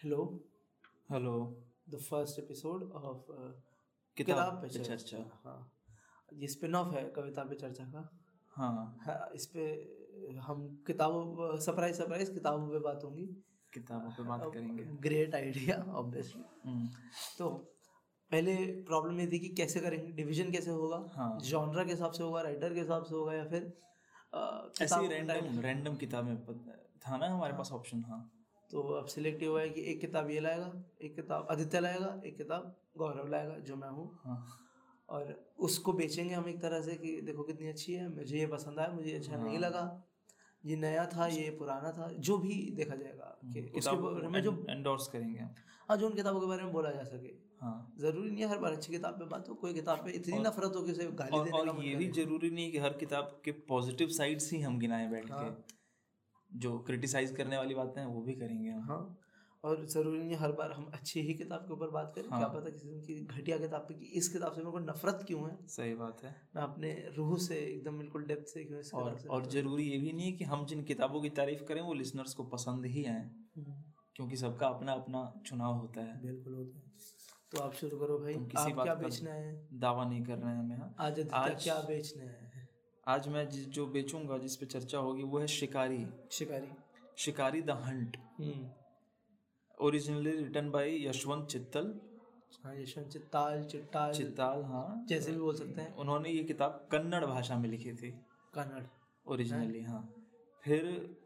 Hello, hello the first episode of uh, किताब पे चर्चा। हाँ। ये स्पिन ऑफ़ है कविता पे चर्चा का। हाँ। हाँ, इस पे हम किताबों सरप्राइज़ सरप्राइज़ किताबों पे बात होंगी। किताबों पे बात करेंगे। ग्रेट आइडिया ऑब्वियसली तो पहले प्रॉब्लम ये थी कि कैसे करेंगे डिवीज़न कैसे होगा? हाँ। जॉनरा के हिसाब से होगा राइटर के हिसाब से होगा या फिर अ, ऐसे रैंडम रैंडम किताबें था ना हमारे पास ऑप्शन हाँ। तो अब सिलेक्ट हुआ है कि एक किताब ये लाएगा एक किताब आदित्य लाएगा एक किताब गौरव लाएगा जो मैं हूँ। हाँ। और उसको बेचेंगे हम एक तरह से कि देखो कितनी अच्छी है मुझे ये पसंद आया मुझे अच्छा नहीं लगा। ये नया था ये पुराना था जो भी देखा जाएगा कि उसके बारे में जो एंडोर्स करेंगे हाँ जो उन किताबों के बारे में बोला जा सके। हाँ। ज़रूरी नहीं है हर बार अच्छी किताब पे बात हो कोई किताब पे इतनी नफरत हो कि उसे गाली और, देने और ये भी ज़रूरी नहीं है कि हर किताब के पॉजिटिव साइड्स ही हम गिनाए बैठ के। जो क्रिटिसाइज करने वाली बातें हैं वो भी करेंगे हाँ और ज़रूरी नहीं हर बार हम अच्छी ही किताब के ऊपर बात करें। हाँ। क्या पता किसी दिन की घटिया किताब पे कि इस किताब से मेरे को नफरत क्यों है? सही बात है। मैं अपने रूह से एकदम बिल्कुल डेप्थ से क्यों इस और से और ज़रूरी ये भी नहीं है कि हम जिन किताबों की तारीफ़ करें वो लिसनर्स को पसंद ही आए। हम्म, क्योंकि सबका अपना अपना चुनाव होता है। बिल्कुल होता है। तो आप शुरू करो भाई। किसी आप क्या बेचना है? दावा नहीं कर रहे हैं हमें हाँ। आज- क्या बेचना है? आज मैं जिस जो बेचूँगा जिस पे चर्चा होगी वो है Shikari. Shikari. Shikari the hunt. Originally written by Yashwant Chittal. हाँ यशवंत चित्ताल चिट्टाल चित्ताल हाँ। जैसे भी बोल सकते हैं। उन्होंने ये किताब कन्नड़ भाषा में लिखी थी। कन्नड़। ओरिजिनली हाँ। फिर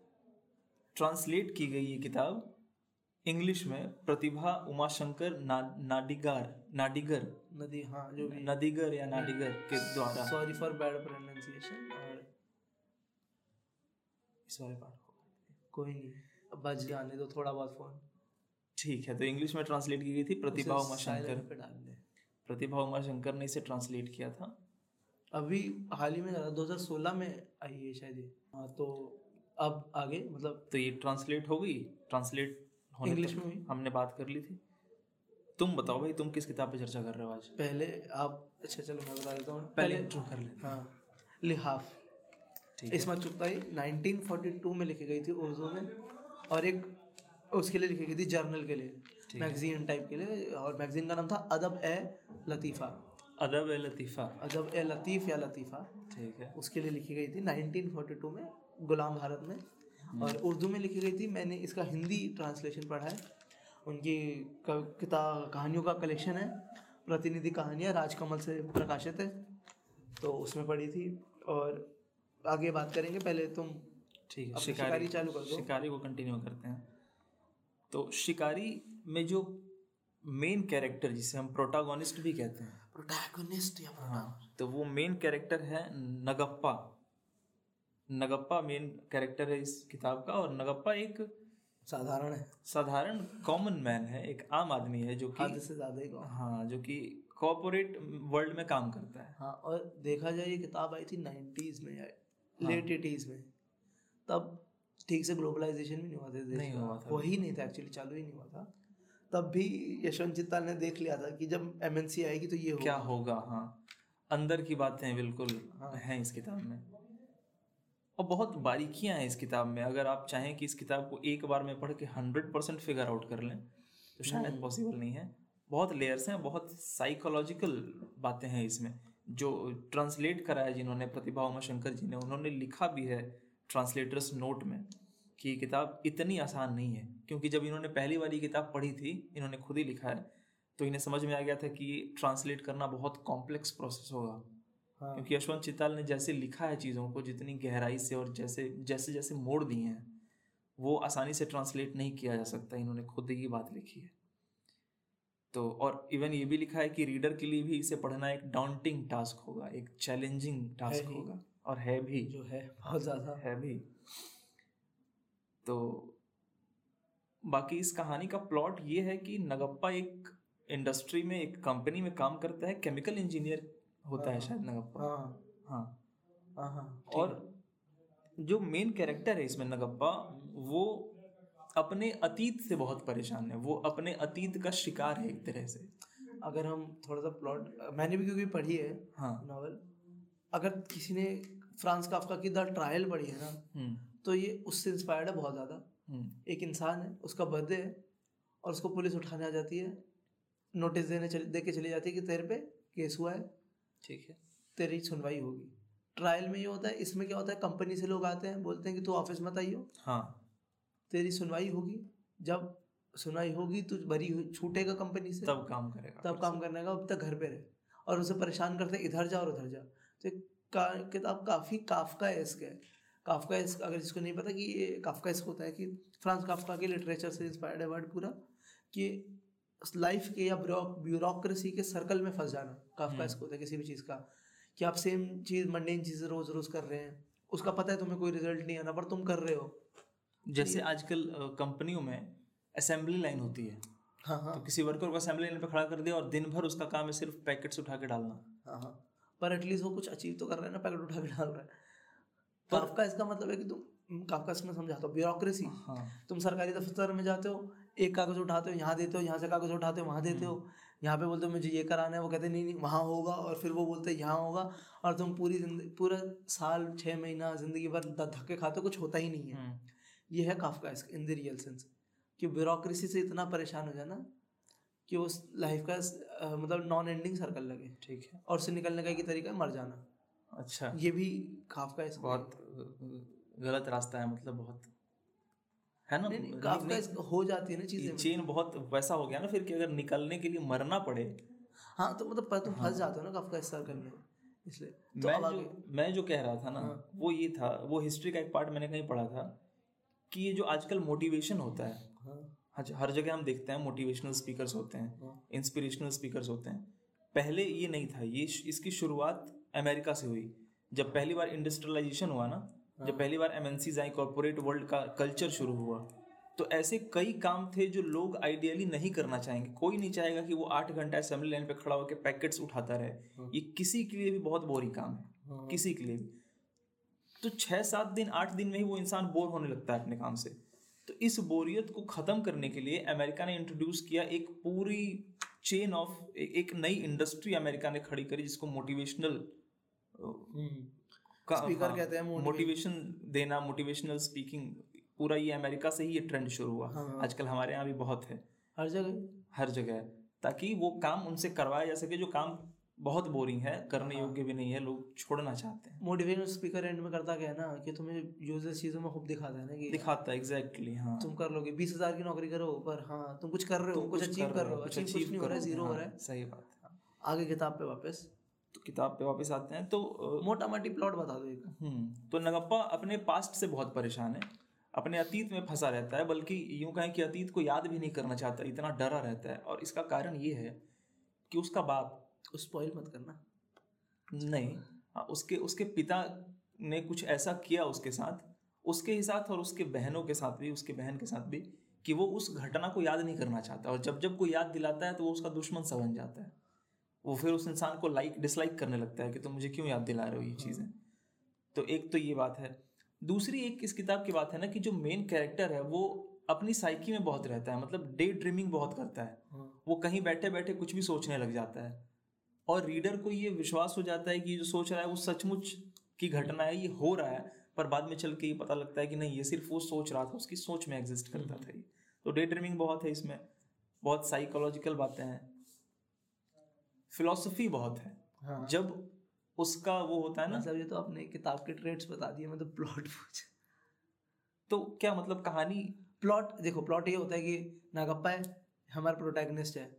ट्रांसलेट की गई ये किताब। इंग्लिश में प्रतिभा उमाशंकर ना, नाडिगार नाडिगर। नदी हाँ जो भी। नदीगर या नाडिगर के द्वारा। सॉरी फॉर बैड प्रोनाउंसिएशन और इस वाले पार्ट को कोई नहीं अब बच जाने दो थोड़ा बहुत फ़ोन ठीक है तो इंग्लिश में ट्रांसलेट की गई थी प्रतिभा डाल दे। प्रतिभा उमाशंकर ने इसे ट्रांसलेट किया था। अभी हाल ही में ज़्यादा 2016 में आई है शायद ये। हाँ तो अब आगे मतलब तो ये ट्रांसलेट हो गई? ट्रांसलेट होने इंग्लिश में हमने बात कर ली थी। तुम बताओ भाई तुम किस किताब पे चर्चा कर रहे हो आज? पहले आप अच्छा चलो मैं बता देता हूँ। पहले intro कर लेते हाँ। लिहाफ। ठीक इसमत चुगताई 1942 में लिखी गई थी उर्दू में और एक उसके लिए लिखी गई थी जर्नल के लिए। मैगजीन टाइप के लिए और मैगजीन का नाम था अदब ए लतीफ़ा। अदब ए लतीफ़ा। अदब ए लतीफ़ या लतीफ़ा। ठीक है। उसके लिए लिखी गई थी 1942 में गुलाम भारत में। और उर्दू में लिखी गई थी। मैंने इसका हिंदी ट्रांसलेशन पढ़ा है। उनकी किताब कहानियों का कलेक्शन है। प्रतिनिधि कहानियाँ राजकमल से प्रकाशित है। तो उसमें पढ़ी थी। और आगे बात करेंगे। पहले तुम ठीक है शिकारी शिकारी चालू कर दो। शिकारी को कंटिन्यू करते हैं। तो शिकारी में जो मेन कैरेक्टर जिसे हम प्रोटागोनिस्ट भी कहते हैं। प्रोटागोनिस्ट या हाँ तो वो मेन कैरेक्टर है नगप्पा। नगप्पा मेन कैरेक्टर है इस किताब का। और नगप्पा एक साधारण है। साधारण कॉमन मैन है एक आम आदमी है जो कि हद से ज़्यादा ही हाँ जो कि कॉपोरेट वर्ल्ड में काम करता है। हाँ और देखा जाए ये किताब आई थी नाइन्टीज में या लेट एटीज में। तब ठीक से ग्लोबलाइजेशन भी नहीं हुआ था नहीं हुआ था। वो ही नहीं था एक्चुअली चालू ही नहीं हुआ था। तब भी यशवंत चित्ताल ने देख लिया था कि जब एमएनसी आएगी तो ये होगा। क्या होगा हाँ। अंदर की बातें बिल्कुल हाँ। हैं इस किताब में। और बहुत बारीकियाँ हैं इस किताब में। अगर आप चाहें कि इस किताब को एक बार में पढ़ के हंड्रेड परसेंट फिगर आउट कर लें तो शायद पॉसिबल नहीं है। बहुत लेयर्स हैं बहुत साइकोलॉजिकल बातें हैं इसमें जो ट्रांसलेट करा है जिन्होंने प्रतिभा उमा शंकर जी ने उन्होंने लिखा भी है ट्रांसलेटर्स नोट में कि ये किताब इतनी आसान नहीं है। क्योंकि जब इन्होंने पहली बार ये किताब पढ़ी थी इन्होंने खुद ही लिखा है तो इन्हें समझ में आ गया था कि ट्रांसलेट करना बहुत कॉम्प्लेक्स प्रोसेस होगा। हाँ। क्योंकि यशवंत चित्ताल ने जैसे लिखा है चीज़ों को जितनी गहराई से और जैसे जैसे जैसे मोड़ दिए हैं वो आसानी से ट्रांसलेट नहीं किया जा सकता इन्होंने खुद ही बात लिखी है। तो और इवन ये भी लिखा है कि रीडर के लिए भी इसे पढ़ना एक डाउंटिंग टास्क होगा एक चैलेंजिंग टास्क होगा और है भी। जो है बहुत ज़्यादा। है भी। तो बाकी इस कहानी का प्लॉट ये है कि नगप्पा एक इंडस्ट्री में एक कंपनी में काम करता है केमिकल इंजीनियर होता है शायद नगप्पा। हाँ। हाँ। हाँ हाँ। और जो मेन कैरेक्टर है इसमें नगप्पा वो अपने अतीत से बहुत परेशान है। वो अपने अतीत का शिकार है एक तरह से। अगर हम थोड़ा सा प्लॉट मैंने भी क्योंकि पढ़ी है हाँ। नॉवल अगर किसी ने फ्रांस काफ्का की द ट्रायल पढ़ी है ना हम्म। तो ये उससे इंस्पायर्ड है बहुत ज़्यादा। हम्म। एक इंसान है उसका बर्थडे है और उसको पुलिस उठाने आ जाती है नोटिस देने चल, दे के चली जाती है कि तेरे पे केस हुआ है। ठीक है। तेरी सुनवाई होगी। ट्रायल में ये होता है इसमें क्या होता है कंपनी से लोग आते हैं बोलते हैं कि तू ऑफ़िस मत आइयो। हाँ। तेरी सुनवाई होगी। जब सुनवाई होगी तो हुई- छूटेगा कंपनी से। तब काम करेगा तब काम करने का अब तक घर पे रहे। और उसे परेशान करते हैं, इधर जा और उधर जा तो का, किताब काफ़ी काफका एस्क है। काफका एस्क अगर जिसको नहीं पता कि ये काफका एस्क होता है कि फ्रांस काफका के लिटरेचर से इंस्पायर्ड है वर्ड पूरा कि लाइफ के या ब्यूरोक्रेसी के सर्कल में फंस जाना काफका एस्क होता है किसी भी चीज़ का कि आप सेम चीज़ मंडेन चीज़ें रोज रोज कर रहे हैं उसका पता है तुम्हें कोई रिज़ल्ट नहीं आना पर तुम कर रहे हो। जैसे आजकल कंपनियों में असेंबली लाइन होती है। हाँ हाँ। तो किसी वर्कर को असेंबली लाइन पे खड़ा कर दिया और दिन भर उसका काम है सिर्फ़ पैकेट्स उठा के डालना। हाँ हाँ। पर एटलीस्ट वो कुछ अचीव तो कर रहा है ना पैकेट उठा के डाल रहा है। काफका इसका मतलब है कि तुम काफका इसमें समझाता हूँ ब्यूरोक्रेसी हाँ। तुम सरकारी दफ्तर में जाते हो एक कागज़ उठाते हो यहाँ देते हो यहाँ से कागज़ उठाते हो वहाँ देते हो। यहाँ पे बोलते हो मुझे ये कराना है वो कहते नहीं नहीं वहाँ होगा और फिर वो बोलते यहाँ होगा और तुम पूरी पूरा साल छः महीना ज़िंदगी भर धक्के खाते हो कुछ होता ही नहीं है। हम्म, ये है Kafka in the real sense कि ब्यूरोक्रेसी से इतना परेशान हो जाना कि उस लाइफ का मतलब नॉन एंडिंग सर्कल लगे। ठीक है। और उससे निकलने का एक तरीका है मर जाना। अच्छा। ये भी काफका इस बहुत गलत रास्ता है मतलब बहुत है ना? नहीं नहीं काफका हो जाती है ना चीज़ें। चेन बहुत वैसा हो गया ना फिर कि अगर निकलने के लिए मरना पड़े। हाँ तो मतलब पर तुम फंस जाते हो ना काफका इस सर्कल में इसलिए। तो मैं जो मैं जो कह रहा था ना हाँ। वो ये था वो हिस्ट्री का एक पार्ट मैंने कहीं पढ़ा था कि ये जो आजकल मोटिवेशन होता है हाँ। हर जगह हम देखते हैं मोटिवेशनल स्पीकर्स होते हैं हाँ। इंस्पिरेशनल स्पीकर्स होते हैं। पहले ये नहीं था ये इसकी शुरुआत अमेरिका से हुई। जब पहली बार इंडस्ट्रियलाइजेशन हुआ ना जब पहली बार एमएनसीज आई कॉर्पोरेट वर्ल्ड का कल्चर शुरू हुआ तो ऐसे कई काम थे जो लोग आइडियली नहीं करना चाहेंगे। कोई नहीं चाहेगा कि वो आठ घंटा असेंबली लाइन पे खड़ा होकर पैकेट्स उठाता रहे। ये किसी के लिए भी बहुत बोरिंग काम है। हाँ। किसी के लिए भी। तो छः सात दिन आठ दिन में ही वो इंसान बोर होने लगता है अपने काम से। तो इस बोरियत को ख़त्म करने के लिए अमेरिका ने इंट्रोड्यूस किया एक पूरी चेन ऑफ़ एक नई इंडस्ट्री अमेरिका ने खड़ी करी जिसको मोटिवेशनल Speaker कहते हैं, मोटिवेशन देना मोटिवेशनल स्पीकिंग पूरा ये अमेरिका से ही ये ट्रेंड शुरू हुआ। हाँ, हाँ। आजकल हमारे यहाँ भी बहुत है। हर जगह। हर जगह ताकि वो काम उनसे करवाया जा सके जो काम बहुत बोरिंग है करने हाँ। योग्य भी नहीं है लोग छोड़ना चाहते हैं। मोटिवेशनल स्पीकर एंड में करता क्या है ना कि तुम्हें यूजलेस चीज़ों में खूब दिखाता है ना कि दिखाता है एग्जैक्टली हाँ। तुम कर लोगे बीस हज़ार की नौकरी करो पर हाँ तुम कुछ कर रहे हो कुछ अचीव कर रहे हो अचीव कुछ नहीं हो रहा है ज़ीरो हो हाँ, रहा है। सही बात है। आगे किताब पे वापस। तो किताब पे वापस आते हैं तो मोटा मोटी प्लॉट बता दो एक। हम्म तो नगप्पा अपने पास्ट से बहुत परेशान है। अपने अतीत में फंसा रहता है बल्कि यूँ कहें कि अतीत को याद भी नहीं करना चाहता इतना डरा रहता है। और इसका कारण ये है कि उसका बाप स्पॉइल मत करना। नहीं हाँ, उसके उसके पिता ने कुछ ऐसा किया उसके साथ उसके ही साथ और उसके बहनों के साथ भी उसके बहन के साथ भी कि वो उस घटना को याद नहीं करना चाहता। और जब जब कोई याद दिलाता है तो वो उसका दुश्मन सा बन जाता है। वो फिर उस इंसान को लाइक डिसलाइक करने लगता है कि तुम तो मुझे क्यों याद दिला रहे हो ये चीज़ें? तो एक तो ये बात है। दूसरी एक इस किताब की बात है ना कि जो मेन कैरेक्टर है वो अपनी साइकी में बहुत रहता है मतलब डे ड्रीमिंग बहुत करता है। वो कहीं बैठे बैठे कुछ भी सोचने लग जाता है। और रीडर को ये विश्वास हो जाता है कि जो सोच रहा है वो सचमुच की घटना है ये हो रहा है पर बाद में चल के ये पता लगता है कि नहीं ये सिर्फ़ वो सोच रहा था उसकी सोच में एग्जिस्ट करता था ये। तो डे ड्रीमिंग बहुत है इसमें बहुत साइकोलॉजिकल बातें हैं। फिलॉसफी बहुत है। हाँ। जब उसका वो होता है ना सर ये तो अपने किताब के ट्रेड्स बता दिए मतलब प्लॉट पूछ तो क्या मतलब कहानी प्लॉट देखो प्लॉट ये होता है कि नागप्पा है हमारा प्रोटैगनिस्ट है।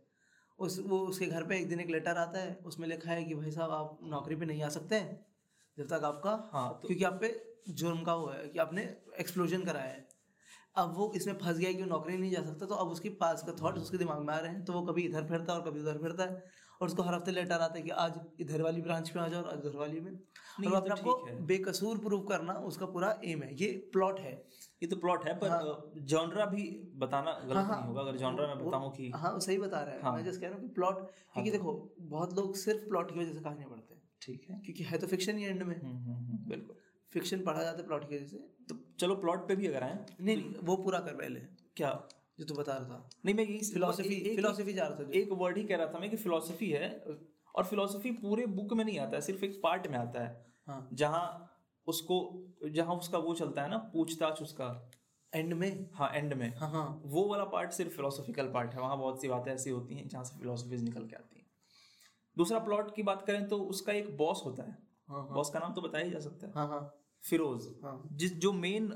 उस वो उसके घर पे एक दिन एक लेटर आता है उसमें लिखा है कि भाई साहब आप नौकरी पे नहीं आ सकते हैं जब तक आपका हाँ तो क्योंकि आप पे जुर्म का हुआ है कि आपने एक्सप्लोजन कराया है। अब वो इसमें फंस गया कि वो नौकरी नहीं जा सकता तो अब उसके पास का थॉट उसके दिमाग में आ रहे हैं तो वो कभी इधर फिरता है और कभी उधर फिरता है। और उसको हर हफ़्ते लेटर आता है कि आज इधर वाली ब्रांच में आ जाओ और उधर वाली में। और अपने तो आप को बेकसूर प्रूव करना उसका पूरा एम है। ये प्लॉट है। ये तो प्लॉट है पर जॉनरा भी बताना गलत हाँ, हाँ, नहीं होगा। अगर जॉनरा में बताऊँ कि हाँ सही बता रहा है। हाँ। मैं जस्ट कह रहा हूँ कि प्लॉट क्योंकि देखो बहुत लोग सिर्फ़ प्लॉट की वजह से कहानियाँ पढ़ते हैं। ठीक है। क्योंकि है तो फिक्शन ही एंड में। हम्म, हम्म, हम्म, बिल्कुल। फिक्शन पढ़ा जाता है प्लॉट की वजह से। तो चलो प्लॉट पे भी अगर आए नहीं नहीं वो पूरा कर पहले। क्या? जो तू बता रहा था। नहीं मैं यही फिलोसफी फिलोसफी जा रहा था एक वर्ड ही कह रहा था मैं कि फिलोसफी है और फिलोसफी पूरे बुक में नहीं आता है सिर्फ़ एक पार्ट में आता है। हाँ। जहाँ उसको जहाँ उसका वो चलता है ना पूछताछ उसका। एंड में? हाँ एंड में। हाँ हाँ। वो वाला पार्ट सिर्फ़ फिलोसॉफिकल पार्ट है वहाँ बहुत सी बातें ऐसी होती हैं जहाँ से फिलोसफीज निकल के आती हैं। दूसरा प्लॉट की बात करें तो उसका एक बॉस होता है। हाँ हाँ। बॉस का नाम तो बताया ही जा सकता है। हाँ हाँ। फिरोज हाँ। जिस जो मेन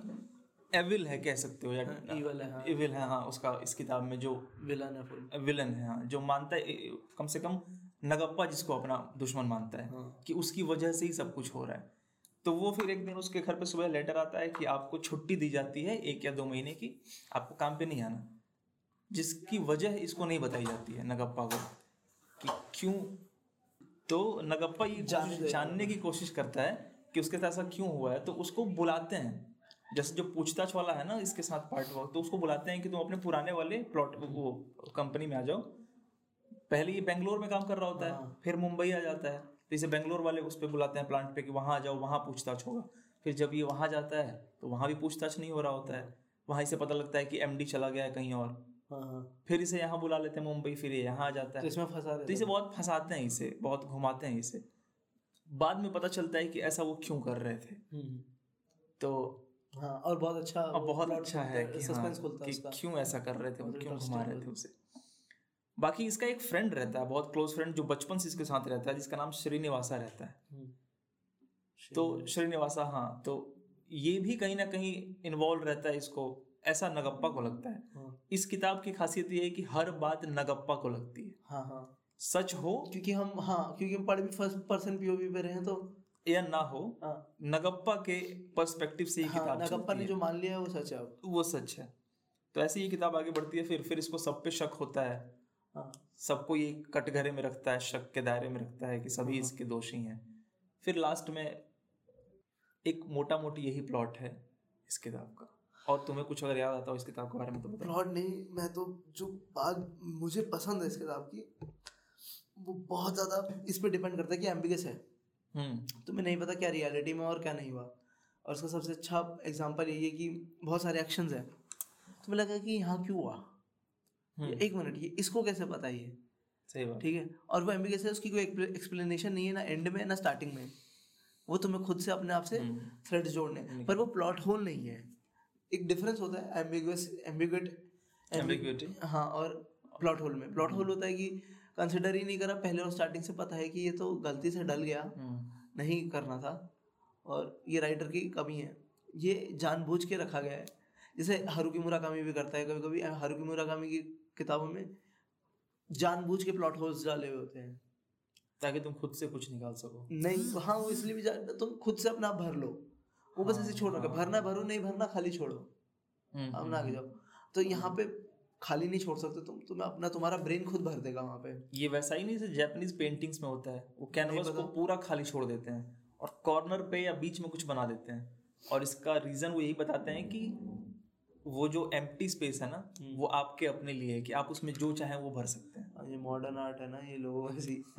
एविल है कह सकते हो या evil है, हाँ। एविल है हाँ उसका इस किताब में जो विलन है फुल विलन है हाँ जो मानता है कम से कम नगप्पा जिसको अपना दुश्मन मानता है हाँ। कि उसकी वजह से ही सब कुछ हो रहा है। तो वो फिर एक दिन उसके घर पे सुबह लेटर आता है कि आपको छुट्टी दी जाती है एक या दो महीने की आपको काम पे नहीं आना। जिसकी वजह इसको नहीं बताई जाती है नगप्पा को कि क्यों? तो नगप्पा ये जानने की कोशिश करता है कि उसके साथ ऐसा क्यों हुआ है तो उसको बुलाते हैं। जैसे जो पूछताछ वाला है ना इसके साथ पार्ट वर्क तो उसको बुलाते हैं कि तुम अपने पुराने वाले प्लॉट वो कंपनी में आ जाओ। पहले ये बेंगलोर में काम कर रहा होता है हाँ। फिर मुंबई आ जाता है। तो इसे बेंगलोर वाले उस पर बुलाते हैं प्लांट पे कि वहाँ आ जाओ वहाँ पूछताछ होगा। फिर जब ये वहाँ जाता है तो वहाँ भी पूछताछ नहीं हो रहा होता है। वहाँ इसे पता लगता है कि एमडी चला गया है कहीं और। हाँ हाँ। फिर इसे यहाँ बुला लेते हैं मुंबई फिर ये यहाँ आ जाता तो है इसमें फंसा तो इसे बहुत फंसाते हैं इसे बहुत घुमाते हैं इसे। बाद में पता चलता है कि ऐसा वो क्यों कर रहे थे। हम्म, तो हाँ और बहुत अच्छा अब बहुत अच्छा है कि हाँ, सस्पेंस खुलता है कि उसका। क्यों ऐसा कर रहे थे और क्यों घुमा रहे थे उसे। बाकी इसका एक फ्रेंड रहता है बहुत क्लोज फ्रेंड जो बचपन से इसके साथ रहता है जिसका नाम श्रीनिवासा रहता है। हम्म, तो श्रीनिवासा। हाँ तो ये भी कहीं ना कहीं इन्वॉल्व रहता है इसको ऐसा नगप्पा को लगता है। हाँ। इस किताब की खासियत ये है कि हर बात नगप्पा को लगती है। हाँ हाँ। सच हो क्योंकि हम हाँ क्योंकि हम पढ़ भी फ़र्स्ट पर्सन पीओवी पे रहे हैं तो या ना हो हाँ। नगप्पा के पर्सपेक्टिव से ये हाँ किताब नगप्पा ने जो मान लिया है वो सच है वो सच है। तो ऐसे ये किताब आगे बढ़ती है फिर फिर इसको सब पे शक होता है। हाँ। सबको ये कटघरे में रखता है शक के दायरे में रखता है कि सभी इसके दोषी हैं। फिर लास्ट में एक मोटा मोटी यही प्लॉट है इस किताब का। और तुम्हें कुछ अगर याद आता हो इस किताब के बारे में तो बताओ। प्लॉट नहीं मैं तो जो बात मुझे पसंद है इस किताब की वो बहुत ज़्यादा इस पर डिपेंड करता है कि एम्बिगस है। तुम्हें नहीं पता क्या रियलिटी में और क्या नहीं हुआ। और उसका सबसे अच्छा एग्जांपल यही है कि बहुत सारे एक्शंस हैं। तुम्हें लगा कि यहाँ क्यों हुआ? हम्म, एक मिनट ये इसको कैसे पता ये? सही बात। ठीक है? और वो एम्बिगस है उसकी कोई एक्सप्लेनेशन नहीं है ना एंड में ना स्टार्टिंग में। वो तुम्हें खुद से अपने आप से हम्म, थ्रेड जोड़ने पर वो प्लॉट होल नहीं है। एक डिफरेंस होता है एम्बिगस एम्बिगुएट हाँ और प्लॉट होल में। प्लॉट होल होता है कि कंसिडर ही नहीं करा। पहले और स्टार्टिंग से पता है कि ये तो गलती से डल गया। हम्म, नहीं करना था। और ये राइटर की कमी है। ये जानबूझ के रखा गया है। जैसे हारुकी मुराकामी भी करता है कभी कभी हारुकी मुराकामी की किताबों में जानबूझ के प्लॉट होल्स डाले हुए होते हैं। ताकि तुम खुद से कुछ निकाल सको। नहीं हाँ वो इसलिए भी जा- तुम खुद से अपना भर लो। वो बस ऐसे छोड़ रखा भरना भरो नहीं भरना खाली छोड़ो। हम्म, अब ना आगे जाओ तो यहाँ पे खाली नहीं छोड़ सकते तुम तुम्हें अपना तुम्हारा ब्रेन खुद भर देगा वहाँ पे। ये वैसा ही नहीं जैसे जापानीज पेंटिंग्स में होता है। वो कैनवस। को पूरा खाली छोड़ देते हैं और कॉर्नर पे या बीच में कुछ बना देते हैं। और इसका रीजन वो यही बताते हैं कि वो जो एम्प्टी स्पेस है ना वो आपके अपने लिए है कि आप उसमें जो चाहें वो भर सकते हैं। ये मॉडर्न आर्ट है ना ये लोगों ऐसी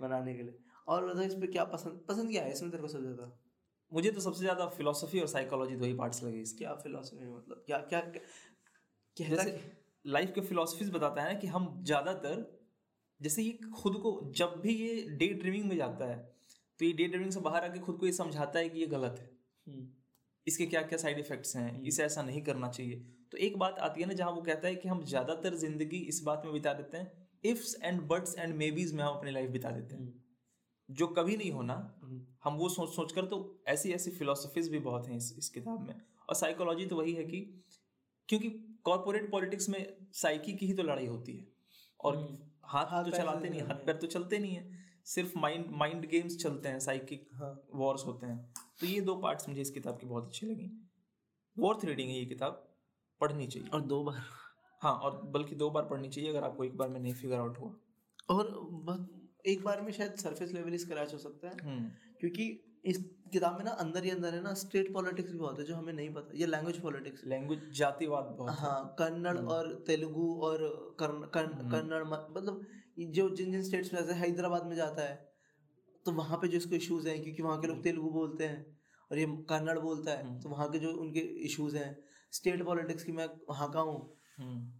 बनाने के लिए। और बताओ इस पे क्या पसंद पसंद क्या है? इसमें तेरे को सबसे ज़्यादा? मुझे तो सबसे ज़्यादा फिलोसफी और साइकोलॉजी दो ही पार्ट्स लगे इसके। क्या फिलोसफी मतलब? क्या क्या जैसे लाइफ के फिलोसफीज बताता है ना कि हम ज़्यादातर जैसे ये खुद को जब भी ये डे ड्रीमिंग में जाता है तो ये डे ड्रीमिंग से बाहर आके खुद को ये समझाता है कि ये गलत है। हम्म, इसके क्या क्या साइड इफेक्ट्स हैं इसे ऐसा नहीं करना चाहिए। तो एक बात आती है ना जहाँ वो कहता है कि हम ज़्यादातर ज़िंदगी इस बात में बिता देते हैं ifs and buts and maybes में हम अपनी लाइफ बिता देते हैं। जो कभी नहीं होना हम्म, हम वो सोच सोच कर तो ऐसी ऐसी फिलोसफीज भी बहुत हैं इस, इस किताब में। और साइकोलॉजी तो वही है कि क्योंकि कॉरपोरेट पॉलिटिक्स में साइकी की ही तो लड़ाई होती है। और हाथ हाथ तो चलाते नहीं हाथ पैर तो चलते नहीं है। सिर्फ़ माइंड माइंड गेम्स चलते हैं साइकिक हाँ। वॉर्स होते हैं। तो ये दो पार्ट्स मुझे इस किताब की बहुत अच्छी लगी। वॉर्थ रीडिंग है ये किताब पढ़नी चाहिए। और दो बार। हाँ और बल्कि दो बार पढ़नी चाहिए अगर आपको एक बार में नहीं फिगर आउट हुआ। और एक बार में शायद सरफेस लेवल ही स्क्रैच हो सकता है। हम्म। क्योंकि इस किताब में ना अंदर ही अंदर है ना स्टेट पॉलिटिक्स भी बहुत है जो हमें नहीं पता ये लैंग्वेज पॉलिटिक्स लैंग्वेज जातिवाद बहुत हाँ। कन्नड़ और तेलुगु और कन्नड़ मतलब जो जिन जिन स्टेट्स में जैसे हैदराबाद में जाता है तो वहाँ पे जो इसको इश्यूज़ हैं क्योंकि वहाँ के लोग तेलुगु बोलते हैं और ये कन्नड़ बोलता है तो वहाँ के जो उनके इश्यूज़ हैं स्टेट पॉलिटिक्स की मैं वहाँ का हूँ। हम्म।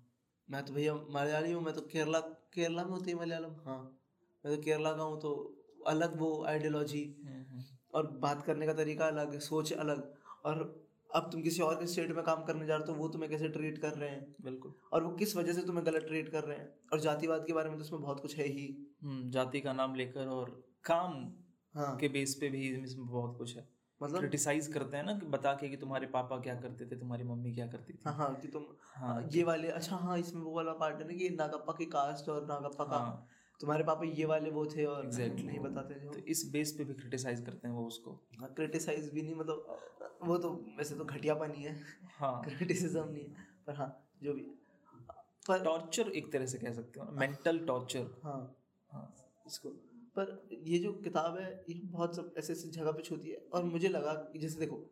मैं तो भैया मलयाली हूँ मैं तो केरला केरला में होती है मलयालम? हाँ। मैं तो केरला का हूँ तो अलग वो आइडियोलॉजी हम्म, हम्म। और बात करने का तरीका अलग है सोच अलग। और अब तुम किसी और के स्टेट में काम करने जा रहे हो तो वो तुम्हें कैसे ट्रीट कर रहे हैं? बिल्कुल। और वो किस वजह से तुम्हें गलत ट्रीट कर रहे हैं? और जातिवाद के बारे में तो उसमें बहुत कुछ है ही। हम्म, जाति का नाम लेकर और काम हाँ। के बेस पे भी इसमें बहुत कुछ है। मतलब क्रिटिसाइज करते हैं ना कि बता के कि तुम्हारे पापा क्या करते थे तुम्हारी मम्मी क्या करती थी। हाँ हाँ कि तुम हाँ ये वाले अच्छा हाँ इसमें वो वाला पार्ट है ना कि नागप्पा की कास्ट और नागप्पा का हाँ। तुम्हारे पापा ये वाले वो थे और Exactly. नहीं बताते थे तो इस बेस पे भी क्रिटिसाइज करते हैं वो उसको। हाँ क्रिटिसाइज भी नहीं मतलब वो तो वैसे तो घटियापन ही है। हाँ। क्रिटिसिज्म नहीं है पर हाँ जो भी। पर टॉर्चर एक तरह से कह सकते हो मेंटल टॉर्चर हाँ। हाँ। इसको पर ये जो किताब है ये बहुत सब ऐसे ऐसी जगह पे छूती है। और मुझे लगा जैसे देखो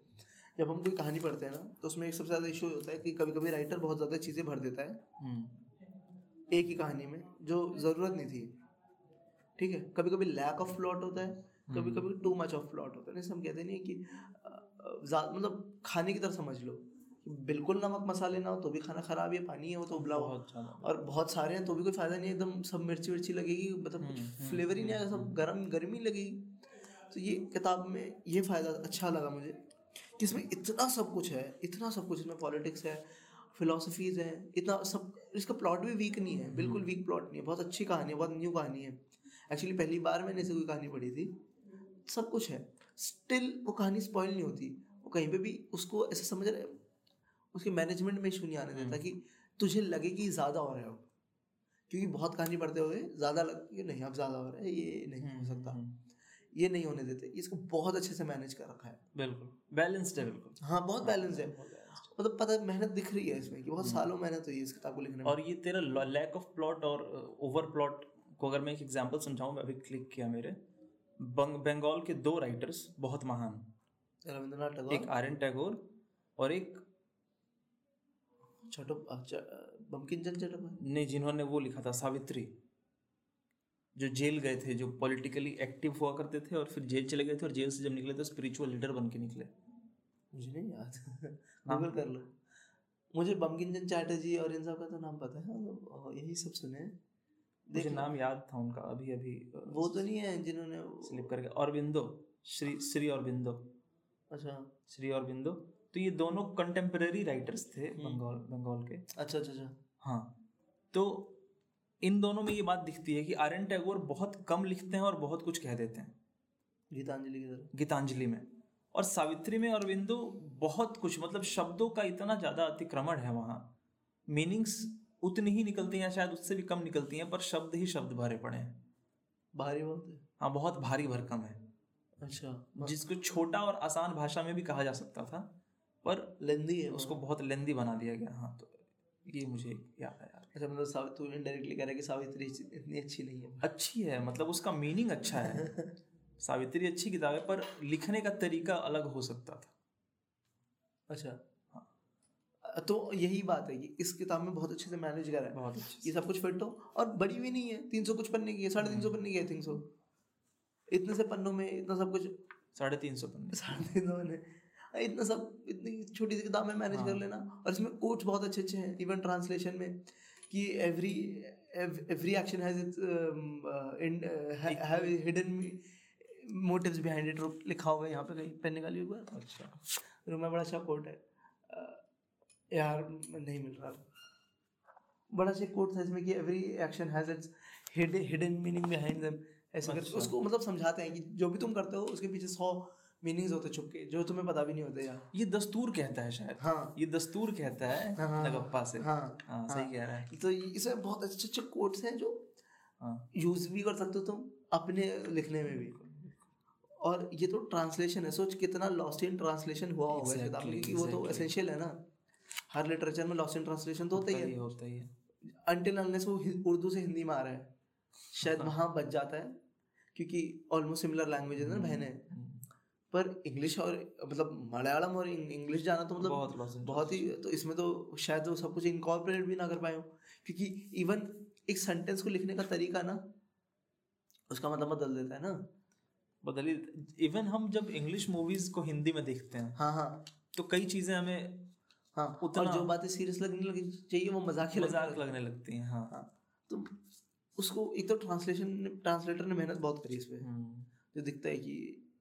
जब हम कोई कहानी पढ़ते हैं ना तो उसमें एक सबसे ज़्यादा इशू होता है कि कभी कभी राइटर बहुत ज़्यादा चीज़ें भर देता है। हम्म। एक ही कहानी में जो ज़रूरत नहीं थी। ठीक है? कभी कभी लैक ऑफ़ प्लॉट होता है कभी कभी टू मच ऑफ़ प्लॉट होता है। जैसे हम कहते नहीं कि मतलब खाने की तरह समझ लो कि बिल्कुल नमक मसाले ना हो तो भी खाना खराब है पानी है वो तो उबला हुआ। बहुत और बहुत सारे हैं तो भी कोई फ़ायदा नहीं एकदम सब मिर्ची विर्ची लगेगी मतलब कुछ फ्लेवर ही नहीं आएगा सब गर्म गर्मी लगेगी। तो ये किताब में ये फ़ायदा अच्छा लगा मुझे कि इसमें इतना सब कुछ है इतना सब कुछ इसमें पॉलिटिक्स है फिलोसफीज है इतना सब इसका प्लॉट भी वीक नहीं है बिल्कुल वीक प्लॉट नहीं है बहुत अच्छी कहानी है बहुत न्यू कहानी है। एक्चुअली पहली बार मैंने ऐसे कोई कहानी पढ़ी थी। सब कुछ है। स्टिल वो कहानी स्पॉइल नहीं होती। वो कहीं पे भी उसको ऐसे समझ रहे उसके मैनेजमेंट में इशू नहीं आने देता कि तुझे लगे कि ज़्यादा हो रहा है। क्योंकि बहुत कहानी पढ़ते हुए ज़्यादा लग कि नहीं अब ज़्यादा हो रहा है ये नहीं हो सकता। ये नहीं होने देते। इसको बहुत अच्छे से मैनेज कर रखा है। बिल्कुल। बैलेंस्ड है बिल्कुल। हाँ बहुत बैलेंस है। मतलब पता है मेहनत दिख रही है इसमें कि बहुत सालों मेहनत हुई है इस किताब को लिखने में। और ये तेरा लैक ऑफ़ प्लॉट और ओवर प्लॉट को अगर मैं एक एग्ज़ाम्पल समझाऊं अभी क्लिक किया मेरे बंग बंगाल के दो राइटर्स बहुत महान। रविंद्रनाथ टैगोर। एक आर्यन टैगोर और एक छोटो अच्छा, बंकिम चंद्र चट्टोपाध्याय ने जिन्होंने वो लिखा था सावित्री। जो जेल गए थे जो पॉलिटिकली एक्टिव हुआ करते थे और फिर जेल चले गए थे और जेल से जब निकले तो स्पिरिचुअल लीडर बन के निकले। मुझे नहीं याद। गूगल कर लो। मुझे बंकिम चंद चैटर्जी और इन सब का तो नाम पता है। हाँ, यही सब सुने हैं। मुझे नाम याद था उनका अभी अभी वो तो नहीं है जिन्होंने स्लिप करके अरविंदो श्री श्री अरविंदो अच्छा। श्री अरविंदो तो ये दोनों कंटेम्पररी राइटर्स थे बंगाल बंगाल के। अच्छा अच्छा अच्छा। हाँ। तो इन दोनों में ये बात दिखती है कि आर एन टैगोर बहुत कम लिखते हैं और बहुत कुछ कह देते हैं। गीतांजलि की तरह गीतांजलि में। और सावित्री में और अरविंदो बहुत कुछ मतलब शब्दों का इतना ज़्यादा अतिक्रमण है वहाँ। मीनिंग्स उतनी ही निकलती हैं शायद उससे भी कम निकलती हैं पर शब्द ही शब्द भरे पड़े हैं। भारी बहुत है? हाँ बहुत भारी भरकम है। अच्छा जिसको छोटा और आसान भाषा में भी कहा जा सकता था पर लेंदी है उसको बहुत लेंदी बना दिया गया। हाँ तो ये मुझे याद है यार। अच्छा मतलब सावित्री तू इनडायरेक्टली कह रहा है कि सावित्री इतनी अच्छी नहीं है। अच्छी है मतलब उसका मीनिंग अच्छा है। सावित्री अच्छी किताब है पर लिखने का तरीका अलग हो सकता था। अच्छा। तो यही बात है कि इस किताब में बहुत अच्छे से मैनेज करा है। बहुत अच्छी ये सब कुछ फिट हो और बड़ी भी नहीं है तीन सौ कुछ पन्ने की है साढ़े तीन सौ पन्ने की है तीन सौ। इतने से पन्नों में इतना सब कुछ साढ़े तीन सौ पन्ने। साढ़े तीन सौ पन्ने। इतना सब इतनी छोटी सी किताब में मैनेज कर लेना। और इसमें कोट्स बहुत अच्छे अच्छे हैं इवन ट्रांसलेशन में कि every every action has its have hidden motives behind it लिखा हुआ है यहाँ पे कहीं पेन निकाली हुई है अच्छा। रूम में बड़ा अच्छा कोट है। यार नहीं मिल रहा। बड़ा अच्छा कोट था इसमें कि every action has its hidden meaning behind them ऐसे करके अच्छा। उसको मतलब समझाते हैं कि जो भी तुम करते हो उसके पीछे सौ मीनिंग्स होते छुप के जो तुम्हें पता भी नहीं होते यार। ये दस्तूर कहता है शायद। हाँ। ये दस्तूर कहता है हाँ, हाँ, नगप्पा से। हाँ हाँ हाँ। सही कह रहा है। तो इसमें बहुत अच्छे अच्छे कोट्स हैं जो हाँ। यूज़ भी कर सकते हो तुम अपने लिखने में भी। और ये तो ट्रांसलेशन है सोच कितना लॉस्ट इन ट्रांसलेशन हुआ होगा। में Exactly, वो तो एसेंशियल है ना। हर लिटरेचर में लॉस्ट इन ट्रांसलेशन तो होता ही है होता ही है। अनटिल अनलेस वो उर्दू से हिंदी में आ रहा है शायद वहाँ बच जाता है क्योंकि ऑलमोस्ट सिमिलर लैंग्वेज है ना बहने। हम्म, पर इंग्लिश और मतलब मलयालम और इंग्लिश जाना तो मतलब बहुत बहुत ही तो इसमें तो शायद वो सब कुछ इनकॉर्पोरेट भी ना कर पाए हो। क्योंकि इवन एक सेंटेंस को लिखने का तरीका ना उसका मतलब बदल देता है ना। बदली इवन हम जब इंग्लिश मूवीज़ को हिंदी में देखते हैं हाँ हाँ। तो कई चीज़ें हमें हाँ। उतना- और जो बातें सीरियस लगने लगी चाहिए वो मज़ाक ही मज़ाक लगने लगती हैं हाँ। हाँ। तो उसको एक तो ट्रांसलेशन ट्रांसलेटर ने मेहनत बहुत करी इस पे हम्म, जो दिखता है कि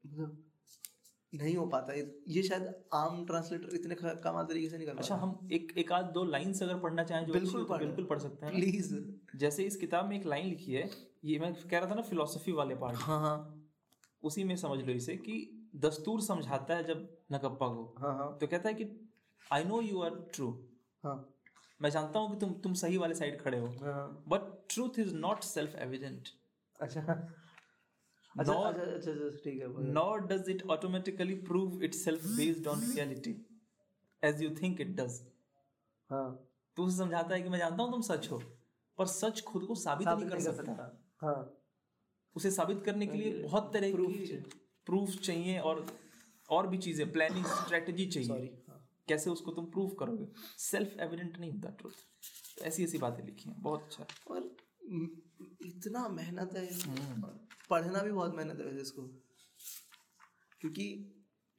मतलब नहीं हो पाता। ये ये शायद आम ट्रांसलेटर इतने कमाल तरीके से नहीं कर अच्छा हम एक एक आध दो लाइंस अगर पढ़ना चाहें जो बिल्कुल तो पढ़। बिल्कुल पढ़ सकते हैं। प्लीज़ जैसे इस किताब में एक लाइन लिखी है ये मैं कह रहा था ना फिलोसफी वाले पार्ट हाँ हाँ। उसी में समझ लो इसे कि दस्तूर समझाता है जब नकप्पा को। हाँ हाँ। तो कहता है कि I know you are true मैं जानता हूँ कि तुम तुम सही वाले साइड खड़े हो। But truth is not self evident अच्छा। अच्छा Nor- अच्छा अच्छा है बोलो। nor does it automatically prove itself based on reality as you think it does. हाँ। तो उसे समझाता है कि मैं जानता हूँ तुम सच हो पर सच खुद को साबित नहीं कर सकता। हाँ। उसे साबित करने के लिए बहुत तरह की प्रूफ चाहिए और और भी चीज़ें प्लानिंग स्ट्रेटजी चाहिए। कैसे उसको तुम प्रूव करोगे? सेल्फ एविडेंट नहीं होता ट्रुथ ऐसी ऐसी बातें लिखी हैं बहुत अच्छा और इतना मेहनत है हम्म। पढ़ना भी बहुत मेहनत है वैसे इसको। क्योंकि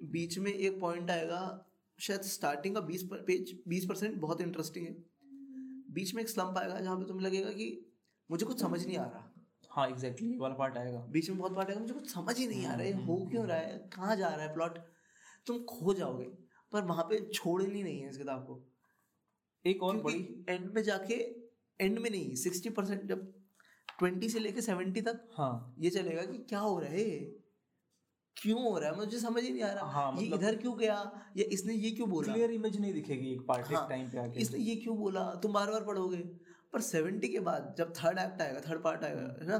बीच में एक पॉइंट आएगा शायद स्टार्टिंग का बीस पेज बीस परसेंट बहुत इंटरेस्टिंग है। बीच में एक स्लम्प आएगा जहाँ पे तुम्हें लगेगा कि मुझे कुछ समझ नहीं आ रहा। हाँ एग्जैक्टली ये वाला पार्ट आएगा। बीच में बहुत पार्ट आएगा मुझे कुछ समझ ही नहीं आ रहा है हो क्यों रहा है कहाँ जा रहा है प्लॉट तुम खो जाओगे। पर वहाँ पे छोड़नी नहीं है इस किताब को। एक और बड़ी एंड में जाके एंड में नहीं सिक्सटी परसेंट जब ट्वेंटी से लेके सेवेंटी तक हाँ। ये चलेगा कि क्या हो रहा है? क्यों हो रहा है? मुझे समझ ही नहीं आ रहा। हाँ, मतलब, ये इधर क्यों गया? या इसने ये क्यों बोला? क्लियर इमेज नहीं दिखेगी एक पार्ट हाँ, टाइम पे आके। इसने ये क्यों बोला? तुम बार बार पढ़ोगे। पर सेवेंटी के बाद जब थर्ड एक्ट आएगा थर्ड पार्ट आएगा हम्म। है ना?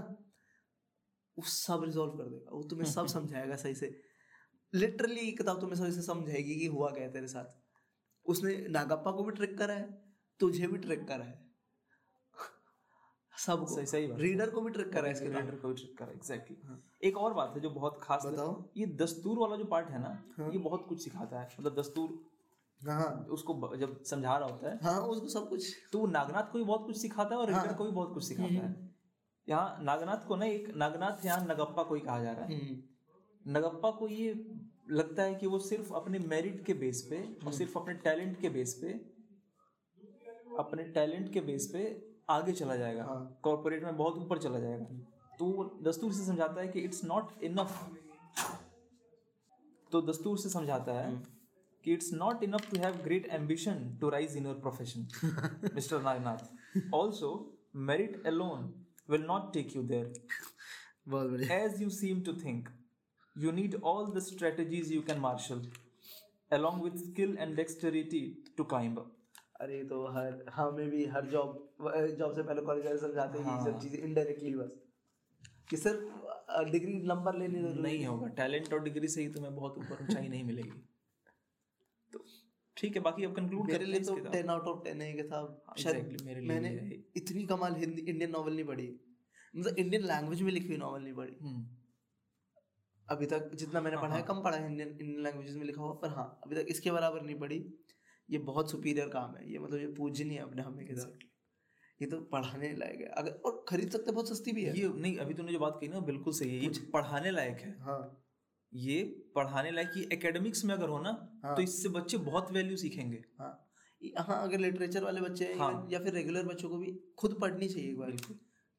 वो सब रिजॉल्व कर देगा। वो तुम्हें सब समझाएगा सही से। लिटरली किताब तुम्हें सही से समझाएगी कि हुआ क्या है तेरे साथ। उसने नागप्पा को भी ट्रिक करा है तुझे भी ट्रिक करा है। सब सही सही बात रीडर को भी ट्रिक करा है इसके रीडर को भी ट्रिक करा एग्जैक्टली हाँ। एक और बात है जो बहुत खास है। बताओ। ये दस्तूर वाला जो पार्ट है ना हाँ। ये बहुत कुछ सिखाता है। मतलब दस्तूर हाँ उसको जब समझा रहा होता है। हाँ उसको सब कुछ। तो वो नागनाथ को भी बहुत कुछ सिखाता है और हाँ। रीडर को भी बहुत कुछ सिखाता है। यहाँ नागनाथ को ना एक नागनाथ यहाँ नगप्पा को ही कहा जा रहा है। हम्म, नगप्पा को ये लगता है कि वो सिर्फ़ अपने मेरिट के बेस पे और सिर्फ़ अपने टैलेंट के बेस पे अपने टैलेंट के बेस पे आगे चला जाएगा। हाँ। कॉर्पोरेट में बहुत ऊपर चला जाएगा। तो दस्तूर से समझाता है कि इट्स नॉट इनफ तो दस्तूर से समझाता है कि it's not enough to have great ambition to rise in your profession mister Nagnath also merit alone will not take you there बहुत you seem to think, you need all the strategies you can marshal, along with skill and dexterity to climb up. अरे तो हर हमें भी हर job job से पहले college वाले समझाते हैं ये सब हाँ। चीज़ें इनडायरेक्टली बस। कि सिर्फ़ डिग्री नंबर लेने ज़रूरी नहीं होगा टैलेंट और डिग्री से ही तुम्हें बहुत ऊपर ऊंचाई नहीं मिलेगी। तो ठीक है बाकी अब कंक्लूड मेरे करते लिए तो इस किताब टेन आउट ऑफ़ टेन है ये किताब हाँ, शायद मेरे लिए मैंने इतनी कमाल हिंदी इंडियन नॉवल नहीं पढ़ी। मतलब इंडियन लैंग्वेज में लिखी हुई नॉवल नहीं पढ़ी। हम्म, अभी तक जितना मैंने हाँ, पढ़ा है हाँ। कम पढ़ा है इंडियन इंडियन लैंग्वेजेस में लिखा हुआ पर हाँ अभी तक इसके बराबर नहीं पढ़ी। ये बहुत सुपीरियर काम है। ये मतलब ये पूजनीय है अपने हमें किताब ये तो पढ़ाने लायक है। अगर और खरीद सकते बहुत सस्ती भी है। ये नहीं अभी तूने जो बात कही ना बिल्कुल सही है। ये पढ़ाने लायक है। हाँ। ये पढ़ाने लायक ये एकेडमिक्स में अगर हो ना हाँ। तो इससे बच्चे बहुत वैल्यू सीखेंगे। हाँ। हाँ अगर लिटरेचर वाले बच्चे हैं हाँ। या- फिर रेगुलर बच्चों को भी खुद पढ़नी चाहिए एक बार।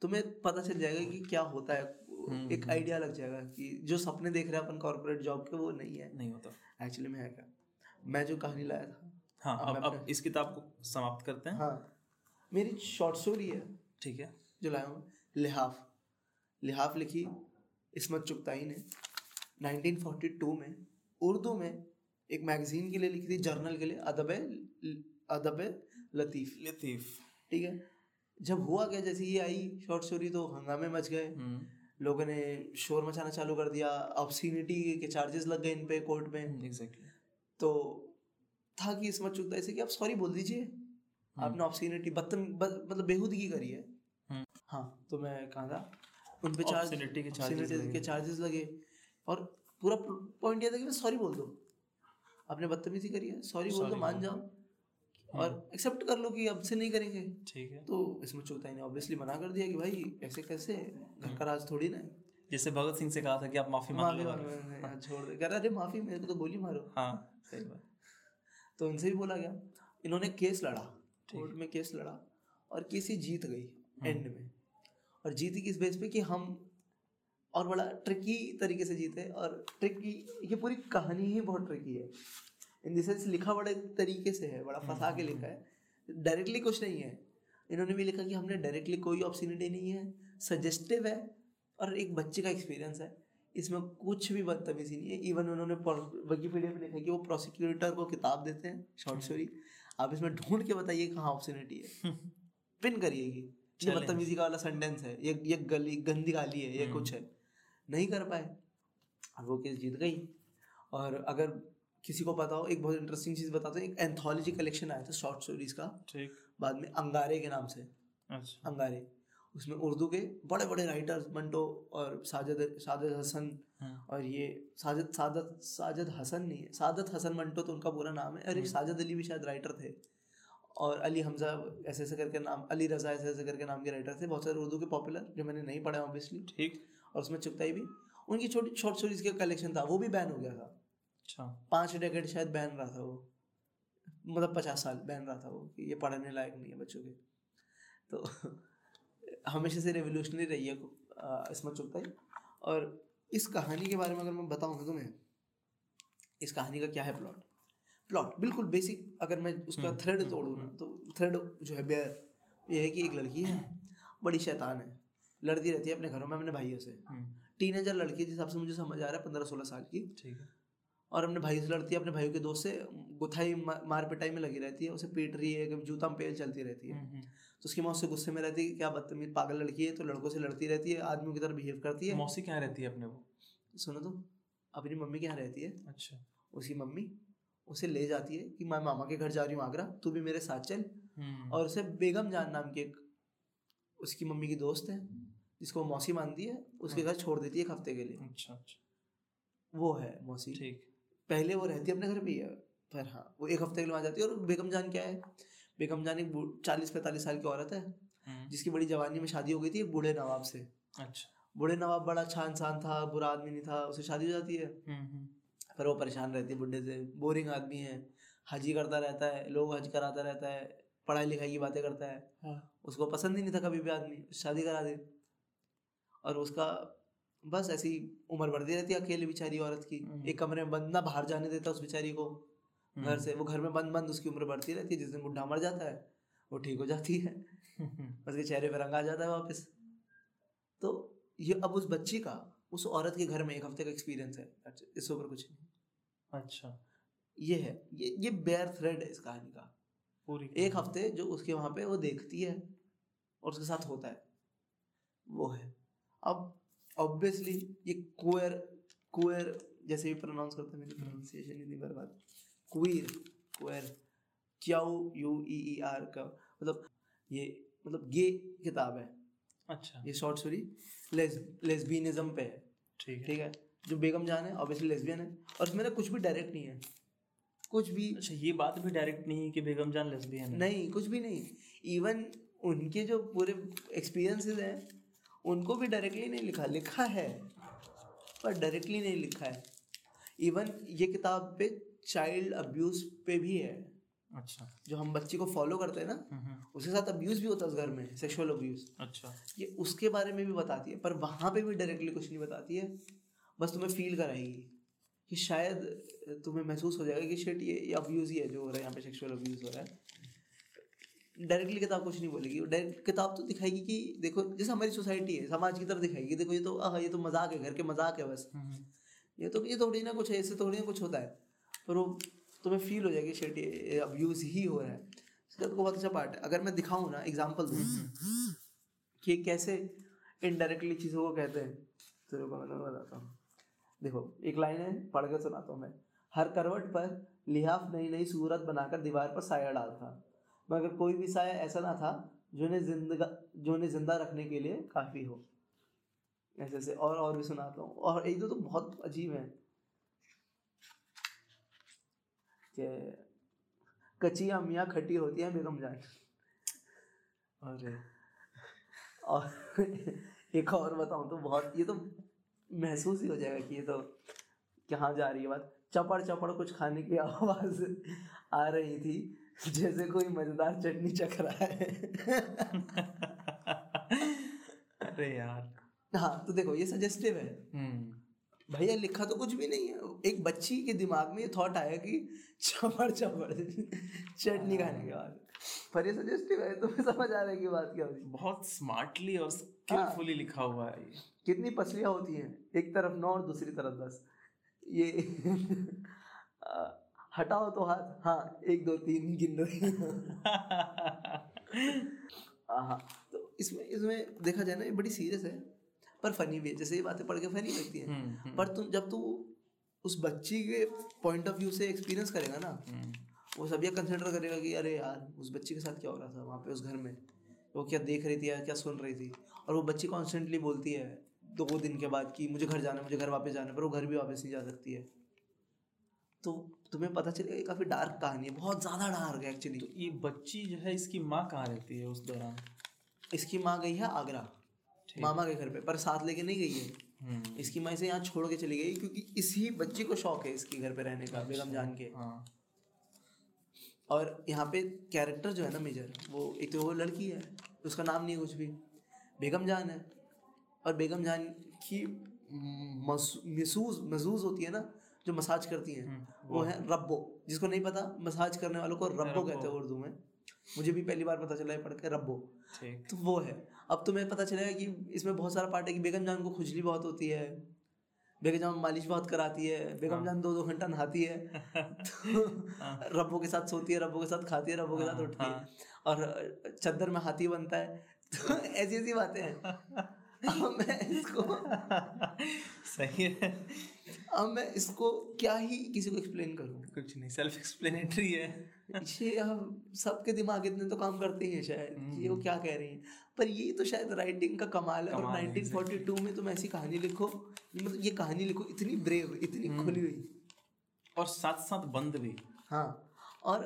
तुम्हें पता चल जाएगा कि क्या होता है। एक आइडिया लग जाएगा कि जो सपने देख रहे हैं अपन कॉर्पोरेट जॉब के वो नहीं है। नहीं होता। एक्चुअली में है क्या? मैं जो कहानी लाया था। हाँ अब अब अब इस किताब को समाप्त करते हैं। हाँ। मेरी शॉर्ट स्टोरी है। ठीक है। जो लाया हूँ लिहाफ। लिहाफ लिखी इसमत चुगताई ने 1942 में उर्दू में एक मैगजीन के लिए लिखी थी जर्नल के लिए अदब अदब लतीफ़। लतीफ। ठीक है? जब हुआ क्या? जैसे ये आई शॉर्ट स्टोरी तो हंगामे मच गए। हम्म। लोगों ने शोर मचाना चालू कर दिया ऑब्सिनिटी के चार्जेस लग गए इन पे कोर्ट में। एग्जैक्टली तो था कि इसमत चुगताई से कि आप सॉरी बोल दीजिए। आपने ऑब्सिनिटी बदतम मतलब बेहूदगी करी है। हम्म। हाँ तो मैं कहा था उन पे चार्ज के लगे। के चार्जेस लगे। और पूरा पॉइंट ये था कि मैं सॉरी बोल दो। आपने बदतमीजी करी है सॉरी बोल दो मान जाओ। और एक्सेप्ट कर लो कि अब से नहीं करेंगे। ठीक है। तो इसमें चुगताई ने ऑब्वियसली मना कर दिया कि भाई ऐसे कैसे? घर का राज थोड़ी ना जैसे भगत सिंह से कहा था कि आप माफ़ी मांग लो। मैंने, हाँ, छोड़ दे। कह रहा अरे माफ़ी मेरे को तो गोली मारो। हाँ सही बात। तो उनसे भी बोला गया। इन्होंने केस लड़ा कोर्ट में केस लड़ा और केस ही जीत गई एंड में। और जीती किस बेस पे? कि हम और बड़ा ट्रिकी तरीके से जीते। और ट्रिकी ये पूरी कहानी ही बहुत ट्रिकी है। इन द सेंस लिखा बड़े तरीके से है बड़ा फंसा के लिखा है। डायरेक्टली कुछ नहीं है। इन्होंने भी लिखा कि हमने डायरेक्टली कोई ऑप्शनिटी नहीं है। सजेस्टिव है और एक बच्चे का एक्सपीरियंस है। इसमें कुछ भी बदतमीजी नहीं है। इवन उन्होंने विकीपीडिया में लिखा कि वो प्रोसिक्यूटर को किताब देते हैं। शॉर्ट स्टोरी आप इसमें ढूंढ के बताइए कहाँ ऑप्शनिटी है। पिन करिएगी। ये बदतमीजी का वाला सेंटेंस है। ये ये गली गंदी गाली है। ये कुछ है। नहीं कर पाए। और वो केस जीत गई। और अगर किसी को पता हो एक बहुत इंटरेस्टिंग चीज़ बताते हैं। एक एंथोलॉजी कलेक्शन आया था शॉर्ट स्टोरीज का। ठीक। बाद में अंगारे के नाम से। अच्छा। अंगारे। उसमें उर्दू के बड़े बड़े राइटर्स मंटो और साजद साजद हसन हाँ। और ये साजद सादत साजद हसन नहीं है सादत हसन मंटो तो उनका पूरा नाम है। और एक साजद अली भी शायद राइटर थे। और अली हमजा ऐसे ऐसे करके नाम अली रज़ा ऐसे ऐसे करके नाम के राइटर थे। बहुत सारे उर्दू के पॉपुलर जो मैंने नहीं पढ़ा ऑब्वियसली ठीक। और उसमें चुगताई भी। उनकी छोटी शॉर्ट स्टोरीज का कलेक्शन था वो भी बैन हो गया था। अच्छा। पाँच डेकेड शायद बैन रहा था वो। मतलब पचास साल बैन रहा था वो कि ये पढ़ने लायक नहीं है बच्चों के। तो हमेशा से रेवोल्यूशनरी रही है आ, इसमें चुगताई और इस कहानी के बारे में अगर मैं बताऊँ तुम्हें इस कहानी का क्या है प्लॉट प्लॉट बिल्कुल बेसिक अगर मैं उसका थ्रेड तोड़ूँ ना तो थ्रेड जो है बेयर ये है कि एक लड़की है बड़ी शैतान है। लड़ती रहती है अपने घरों में अपने भाइयों से। टीनेजर लड़की जिस हिसाब से मुझे समझ आ रहा है पंद्रह सोलह साल की। ठीक है। और अपने भाई से लड़ती है अपने भाई के दोस्त से गुथाई मार पिटाई में लगी रहती है उसे पीट रही है कभी जूता में पेल चलती रहती है। तो उसकी माँ उससे गुस्से में रहती है क्या बदतमीज पागल लड़की है तो लड़कों से लड़ती रहती है आदमियों की तरह बिहेव करती है। मौसी कहाँ रहती है अपने वो? सुनो तो अपनी मम्मी के यहाँ रहती है। अच्छा। उसकी मम्मी उसे ले जाती है कि मैं मामा के घर जा रही हूँ आगरा तू भी मेरे साथ चल। हम्म। और उसे बेगम जान नाम की एक उसकी मम्मी की दोस्त है जिसको मौसी मानती है उसके घर छोड़ देती है एक हफ़्ते के लिए। अच्छा अच्छा। वो है मौसी। ठीक। पहले वो रहती है अपने घर पे ही पर हाँ वो एक हफ़्ते के लिए वहाँ जाती है और बेगम जान क्या है? बेगम जान एक चालीस पैंतालीस साल की औरत है हम्म। जिसकी बड़ी जवानी में शादी हो गई थी एक बूढ़े नवाब से। अच्छा। बूढ़े नवाब बड़ा अच्छा इंसान था बुरा आदमी नहीं था उसे शादी हो जाती है। हम्म, फिर वो परेशान रहती है बुढ़े से। बोरिंग आदमी है हजी करता रहता है लोग हज कराता रहता है पढ़ाई लिखाई की बातें करता है। हाँ। उसको पसंद ही नहीं था कभी भी आदमी शादी करा दे। और उसका बस ऐसी उम्र बढ़ती रहती है अकेले बेचारी औरत की। हम्म। एक कमरे में बंद ना बाहर जाने देता उस बेचारी को। घर हम्म। से वो घर में बंद बंद उसकी उम्र बढ़ती रहती है। जिस दिन बुढ़ा मर जाता है वो ठीक हो जाती है। उसके चेहरे पर रंग आ जाता है वापस। तो ये अब उस बच्ची का उस औरत के घर में एक हफ़्ते का एक्सपीरियंस है। इससे ऊपर कुछ नहीं। अच्छा। ये है ये ये बेयर थ्रेड है इस कहानी का। पूरी एक हफ़्ते जो उसके वहाँ पे वो देखती है और उसके साथ होता है। वो है। अब ऑब्वियसली ये कुएर कुएर जैसे भी प्रोनाउंस करते हैं मेरी प्रोनाउंसिएशन इतनी बर्बाद। Queer queer Q U E E R का मतलब ये मतलब गे किताब है। अच्छा। ये शॉर्ट स्टोरी लेस लेस्बियनिज्म पे है। ठीक है। ठीक है? जो बेगम जान है ऑब्वियसली लेस्बियन है और इसमें ना कुछ भी डायरेक्ट नहीं है। कुछ भी अच्छा ये बात भी डायरेक्ट नहीं है कि बेगम जान लेस्बियन है। नहीं कुछ भी नहीं। इवन उनके जो पूरे एक्सपीरियंसेस हैं उनको भी डायरेक्टली नहीं लिखा लिखा है पर डायरेक्टली नहीं लिखा है। इवन ये किताब पे चाइल्ड अब्यूज पे भी है। अच्छा। जो हम बच्चे को फॉलो करते हैं ना हम्म, हम्म, उसके साथ अब्यूज भी होता है उस घर में सेक्सुअल अब्यूज अच्छा। ये उसके बारे में भी बताती है पर वहाँ पे भी डायरेक्टली कुछ नहीं बताती है। बस तुम्हें फील कराएगी कि शायद तुम्हें महसूस हो जाएगा कि शेट ये ये अब्यूज़ ही है जो हो रहा है यहाँ पे सेक्सुअल अब्यूज़ हो रहा है। डायरेक्टली किताब कुछ नहीं बोलेगी। डायरेक्ट किताब तो दिखाएगी कि देखो जैसे हमारी सोसाइटी है समाज की तरफ़ दिखाएगी देखो ये तो आह ये तो मज़ाक है घर के मज़ाक है बस। हम्म, ये तो ये थोड़ी ना कुछ है इससे थोड़ी ना कुछ होता है। पर वो तुम्हें फील हो जाएगी शेट ये अब्यूज़ ही हो रहा है। इसका तो बहुत अच्छा पार्ट है। अगर मैं दिखाऊँ ना एग्ज़ाम्पल दूँ कि कैसे इनडायरेक्टली चीज़ों को कहते हैं तो रुको मैं बताता हूँ। देखो एक लाइन है पढ़ के सुनाता हूँ मैं। हर करवट पर लिहाफ नई नई सूरत बनाकर दीवार पर साया डालता। मगर कोई भी साया ऐसा ना था जो उन्हें जिंदगा, जो उन्हें ज़िंदा रखने के लिए काफ़ी हो। ऐसे ऐसे और और भी सुनाता हूँ। और एक दो तो बहुत अजीब है। कि कच्ची अम्मियाँ खट्टी होती हैं, बेगम जान। अरे। और एक और बताऊँ तो बहुत, ये तो महसूस ही हो जाएगा कि ये तो कहाँ जा रही है बात। चपड़ चपड़ कुछ खाने की आवाज़ आ रही थी। जैसे कोई मज़ेदार चटनी चख रहा है। अरे यार। हाँ तो देखो ये सजेस्टिव है। हम्म। भैया लिखा तो कुछ भी नहीं है। एक बच्ची के दिमाग में ये थॉट आया कि चमड़ चमड़ चटनी खाने के बाद। पर ये सजेस्टिव है तुम्हें समझ आ रहा है कि बात क्या होती है बहुत स्मार्टली और स्किलफुली लिखा हुआ है ये। कितनी पसलियाँ होती हैं एक तरफ़ नौ और दूसरी तरफ़ दस। ये हटाओ तो हाथ। हाँ एक दो तीन गिन रही हाँ तो इसमें इसमें देखा जाए ना ये बड़ी सीरियस है पर फनी भी है। जैसे ये बातें पढ़ के फनी लगती हैं। हम्म, हम्म, पर तुम जब तू उस बच्ची के पॉइंट ऑफ़ व्यू से एक्सपीरियंस करेगा ना हम्म, वो सब ये कंसिडर करेगा कि अरे यार उस बच्ची के साथ क्या हो रहा था वहाँ पे उस घर में? वो क्या देख रही थी या क्या सुन रही थी? और वो बच्ची कॉन्स्टेंटली बोलती है दो दिन के बाद कि मुझे घर जाना है मुझे घर वापस जाना है। पर वो घर भी वापस नहीं जा सकती है। तो तुम्हें पता चलेगा ये काफ़ी डार्क कहानी है बहुत ज़्यादा डार्क है एक्चुअली तो ये बच्ची जो है इसकी माँ कहाँ रहती है उस दौरान? इसकी माँ गई है आगरा। मामा के घर पे पर साथ लेके नहीं गई है। हम्म, इसकी माँ इसे यहाँ छोड़ के चली गई क्योंकि इसी बच्ची को शौक है इसके घर पे रहने का बेगम जान के। हाँ। और यहाँ पे कैरेक्टर जो है ना मेजर वो एक तो वो लड़की है उसका नाम नहीं है कुछ भी। बेगम जान है। और बेगम जान की महसूस महसूस होती है ना जो मसाज करती हैं हम्म, वो है रब्बो। जिसको नहीं पता मसाज करने वालों को रब्बो कहते हैं उर्दू में। मुझे भी पहली बार पता चला है पढ़ के रब्बो तो वो है। अब तुम्हें पता चलेगा कि इसमें बहुत सारा पार्ट है कि बेगम जान को खुजली बहुत होती है बेगम जान मालिश बहुत कराती है बेगम जान दो दो घंटा नहाती है तो रब्बो के साथ सोती है रब्बो के साथ खाती है रब्बो के साथ उठती है। और चद्दर में हाथी बनता है तो ऐसी ऐसी बातें हैं। मैं इसको सही है। अब मैं इसको क्या ही किसी को एक्सप्लेन करूँ? कुछ नहीं सेल्फ एक्सप्लेनेटरी है। ये अब सबके दिमाग इतने तो काम करते ही हैं शायद कि ये वो क्या कह रही हैं। पर ये तो शायद राइटिंग का कमाल है और कमाल है, 1942 में तुम ऐसी कहानी लिखो मतलब ये कहानी लिखो इतनी ब्रेव इतनी खुली हुई। और साथ साथ बंद भी। हाँ और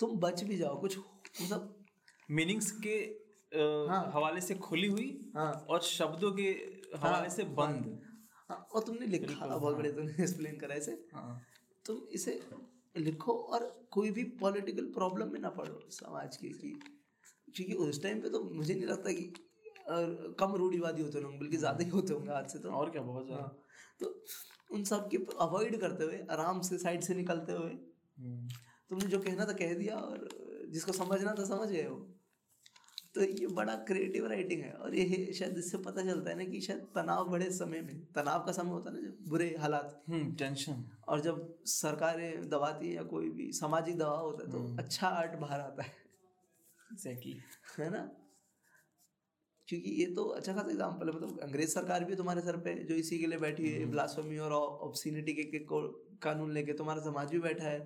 तुम बच भी जाओ कुछ मतलब मीनिंग्स के अ, हाँ। हवाले से खुली हुई हाँ। और शब्दों के हवाले से बंद। हाँ और तुमने लिखा बहुत बड़े तुमने एक्सप्लेन करा इसे। हाँ। तुम इसे लिखो और कोई भी पॉलिटिकल प्रॉब्लम में ना पड़ो समाज की कि क्योंकि उस टाइम पे तो मुझे नहीं लगता कि और कम रूढ़ीवादी होते होंगे बल्कि ज़्यादा ही होते होंगे आज से तो। और क्या बहुत ज़्यादा। हाँ तो उन सब के अवॉइड करते हुए आराम से साइड से निकलते हुए हम्म, तुमने जो कहना था कह दिया और जिसको समझना था समझ गए हो। तो ये बड़ा क्रिएटिव राइटिंग है और ये शायद इससे पता चलता है ना कि शायद तनाव बड़े समय में तनाव का समय होता है ना जब बुरे हालात। हम्म टेंशन और जब सरकारें दबाती है या कोई भी सामाजिक दबाव होता है तो अच्छा आर्ट बाहर आता है। एग्जैक्टली है ना? क्योंकि ये तो अच्छा खासा एग्ज़ाम्पल है मतलब अंग्रेज़ सरकार भी तुम्हारे सर पे जो इसी के लिए बैठी है ब्लास्फेमी और ऑब्सिनिटी के, के कानून लेके तुम्हारा समाज भी बैठा है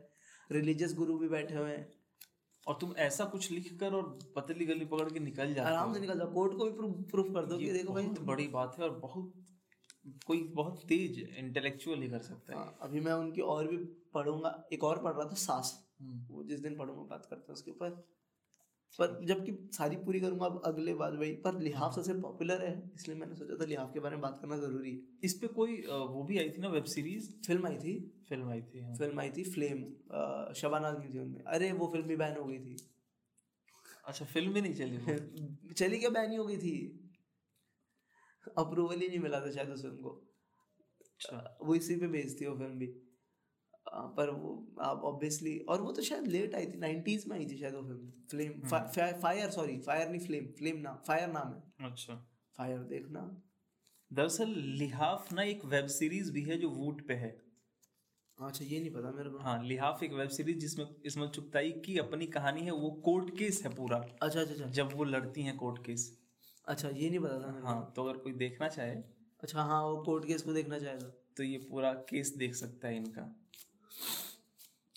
रिलीजियस गुरु भी बैठे हुए हैं। और तुम ऐसा कुछ लिख कर और पतली गली पकड़ के निकल जाओ आराम से निकल जाओ। कोर्ट को भी प्रूफ प्रूफ कर दो कि देखो भाई। बड़ी बात है और बहुत कोई बहुत तेज इंटेलेक्चुअल ही कर सकता है। हाँ, अभी मैं उनकी और भी पढ़ूँगा। एक और पढ़ रहा था सास। हम्म, वो जिस दिन पढ़ूँगा बात करते हैं उसके ऊपर। पर जबकि सारी पूरी करूँगा अब अगले बात वही पर लिहाफ सबसे पॉपुलर है इसलिए मैंने सोचा था लिहाफ के बारे में बात करना ज़रूरी है। इस पे कोई वो भी आई थी ना वेब सीरीज़ फ़िल्म आई थी। फ़िल्म आई थी हाँ। फ़िल्म आई थी फ्लेम शबाना आजमी थी उनमें। अरे वो फ़िल्म भी बैन हो गई थी। अच्छा फ़िल्म भी नहीं चली चली क्या बैन ही हो गई थी? अप्रूवल ही नहीं मिला था शायद उस फ़िल्म को। अच्छा। वो इसी पे थी वो फ़िल्म भी। पर वो आप ऑब्वियसली और वो तो शायद लेट आई थी 90s में आई थी शायद वो film flame fire sorry fire नहीं फ्लेम फ्लेम नाम फायर नाम है। अच्छा। फायर देखना। दरअसल लिहाफ ना एक वेब सीरीज़ भी है जो वूट पे है। अच्छा ये नहीं पता मेरे को। हाँ लिहाफ एक वेब सीरीज़ जिसमें इसमें चुगताई की अपनी कहानी है वो कोर्ट केस है पूरा। अच्छा अच्छा अच्छा। जब वो लड़ती हैं कोर्ट केस अच्छा ये नहीं पता था मेरे हाँ तो अगर कोई देखना चाहे। अच्छा हाँ वो कोर्ट केस को देखना चाहेगा। तो ये पूरा केस देख सकता है इनका।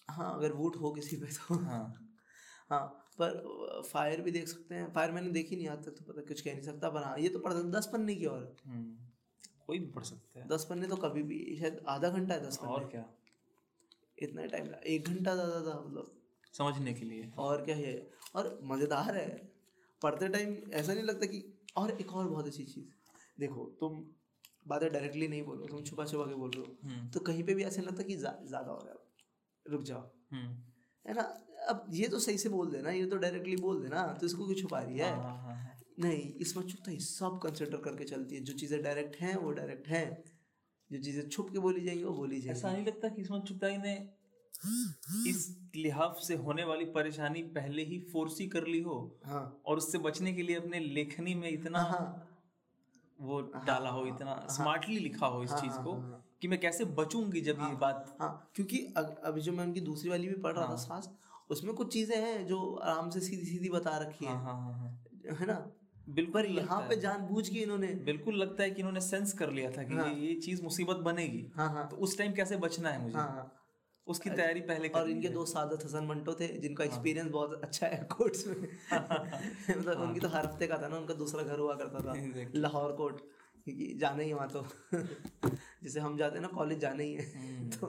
हाँ अगर वोट हो किसी पे तो। हाँ। हाँ पर फायर भी देख सकते हैं। फायर मैंने देखी नहीं आज तक तो पता कुछ कह नहीं सकता पर हाँ ये तो पढ़ दस पन्ने की और हम्म, कोई भी पढ़ सकता है। दस पन्ने तो कभी भी शायद आधा घंटा है दस पन्ने। और क्या? इतना टाइम लगा एक घंटा ज़्यादा था मतलब। समझने के लिए। और क्या है? और मज़ेदार है। पढ़ते टाइम ऐसा नहीं लगता कि और एक और बहुत अच्छी चीज़। देखो तुम बातें डायरेक्टली नहीं बोल रहे हो तुम छुपा छुपा के बोल रहे हो। हम्म, तो कहीं पे भी ऐसा नहीं लगता कि ज़्यादा हो रहा है रुक जाओ। हम्म, है ना? अब ये तो सही से बोल देना ये तो डायरेक्टली बोल देना तो इसको क्यों छुपा रही है? हाँ, हाँ, हाँ, नहीं इसमें चुपता ही सब कंसिडर करके चलती है। जो चीज़ें डायरेक्ट हैं वो डायरेक्ट हैं। जो चीज़ें छुप के बोली जाएँगी वो बोली ऐसा नहीं लगता कि किस्मत चुगताई ने इस लिहाफ से होने वाली परेशानी पहले ही फोर्सी कर ली हो। हाँ। और उससे बचने के लिए अपने लेखनी में इतना हाँ। वो डाला हो इतना स्मार्टली लिखा हो इस हाँ, चीज़ हाँ, को हाँ, हाँ। कि मैं कैसे बचूँगी जब ये बात हाँ। क्योंकि अभी जो मैं उनकी दूसरी वाली भी पढ़ रहा था सास उसमें कुछ चीज़ें हैं जो आराम से सीधी सीधी बता रखी हाँ। है हाँ हाँ हाँ। है ना? बिल्कुल यहाँ पे है। जानबूझ के इन्होंने बिल्कुल लगता है कि इन्होंने सेंस कर लिया था कि हाँ। ये ये चीज़ मुसीबत बनेगी। हाँ हाँ। तो उस टाइम कैसे बचना है मुझे? हाँ हाँ। उसकी तैयारी पहले और इनके है। दो सादत हसन मंटो थे जिनका हाँ। एक्सपीरियंस बहुत अच्छा है कोर्ट्स में। मतलब उनकी तो हर हफ़्ते का था ना उनका दूसरा घर हुआ करता था लाहौर कोर्ट क्योंकि जाना ही वहाँ तो। जैसे हम जाते हैं ना कॉलेज जाना ही है। हम्म। तो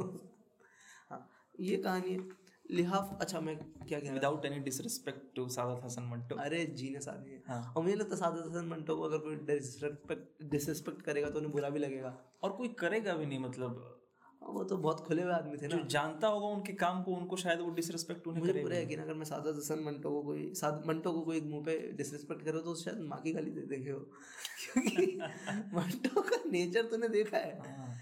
हाँ ये कहानी है। लिहाफ अच्छा मैं क्या कह रहा without any disrespect to Saadat Hasan Manto. अरे जीने सादी है। हाँ। और मुझे लगता है सादत हसन मंटो को अगर कोई डिसरिस्पेक्ट डिसरिस्पेक्ट करेगा तो उन्हें बुरा भी लगेगा। और कोई करेगा भी नहीं मतलब हाँ, वो तो बहुत खुले हुए आदमी थे ना। जो जानता होगा उनके काम को उनको शायद वो डिसरिस्पेक्ट उन्हें मुझे पूरा यकीन अगर मैं सादत हसन मंटो को कोई साद मंटो को कोई मुँह पे डिसरिस्पेक्ट करे तो शायद माँ की गाली दे देंगे वो। क्योंकि मंटो का नेचर तूने देखा है। हाँ।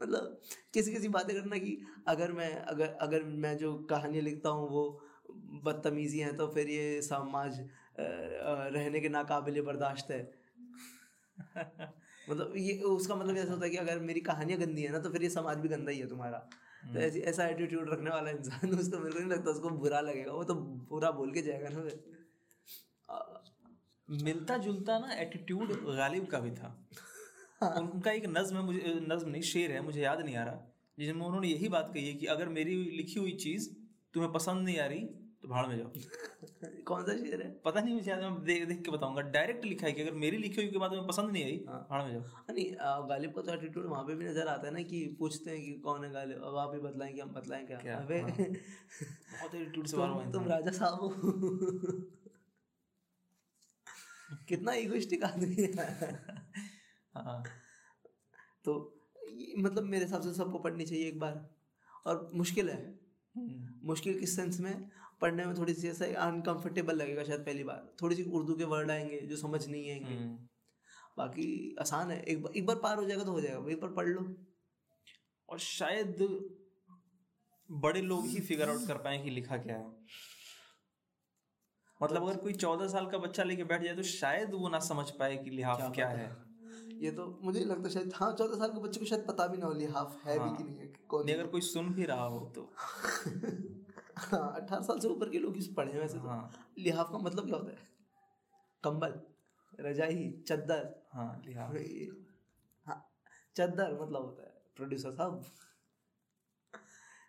मतलब किसी किसी बातें करना कि अगर मैं अगर अगर मैं जो कहानियाँ लिखता हूँ वो बदतमीजी हैं तो फिर ये समाज रहने के नाकाबिले बर्दाश्त है। मतलब ये उसका मतलब ऐसा होता है कि अगर मेरी कहानियाँ गंदी है ना तो फिर ये समाज भी गंदा ही है तुम्हारा। तो ऐसी ऐसा एटीट्यूड रखने वाला इंसान उसको मेरे को नहीं लगता उसको बुरा लगेगा। वो तो बुरा बोल के जाएगा ना फिर। मिलता जुलता ना एटीट्यूड गालिब का भी था। उनका एक नज्म है मुझे नज्म नहीं शेर है मुझे याद नहीं आ रहा। जिसमें उन्होंने यही बात कही है कि अगर मेरी लिखी हुई चीज़ तुम्हें पसंद नहीं आ रही तो भाड़ में जाओ। कौन सा शेर है? पता नहीं मुझे याद मैं देख देख के बताऊँगा। डायरेक्ट लिखा है कि अगर मेरी लिखी हुई की बात तुम्हें पसंद नहीं आई। हाँ। भाड़ में जाओ। हाँ, नहीं गालिब का तो एटीट्यूड वहाँ पे भी नज़र आता है ना कि पूछते हैं कि कौन है गालिब। अब आप ही बतलाएँ कि हम बतलाएँ क्या, क्या? अबे हाँ। बहुत एटीट्यूड से तुम, तुम राजा साहब हो। कितना इगोइस्टिक आदमी है। हाँ। तो मतलब मेरे हिसाब से सबको पढ़नी चाहिए एक बार। और मुश्किल है। हम्म, मुश्किल किस सेंस में? पढ़ने में थोड़ी सी ऐसा अनकंफर्टेबल लगेगा शायद पहली बार। थोड़ी सी उर्दू के वर्ड आएँगे जो समझ नहीं आएँगे। हम्म। बाकी आसान है। एक बार एक बार पार हो जाएगा तो हो जाएगा। एक बार पढ़ लो। और शायद बड़े लोग ही फिगर आउट कर पाए कि लिखा क्या है। मतलब अगर कोई चौदह साल का बच्चा लेके बैठ जाए तो शायद वो ना समझ पाए कि लिहाफ क्या पता? है। ये तो मुझे लगता शायद हाँ चौदह साल के बच्चे को शायद पता भी ना हो लिहाफ है हाँ, भी हाँ। कि नहीं है कौन नहीं अगर कोई सुन भी रहा हो तो। हाँ अठारह साल से ऊपर के लोग इस पढ़े वैसे तो। हाँ। लिहाफ का मतलब क्या होता है? कंबल रजाई चद्दर। हाँ लिहाफ। हाँ चद्दर मतलब होता है प्रोड्यूसर साहब।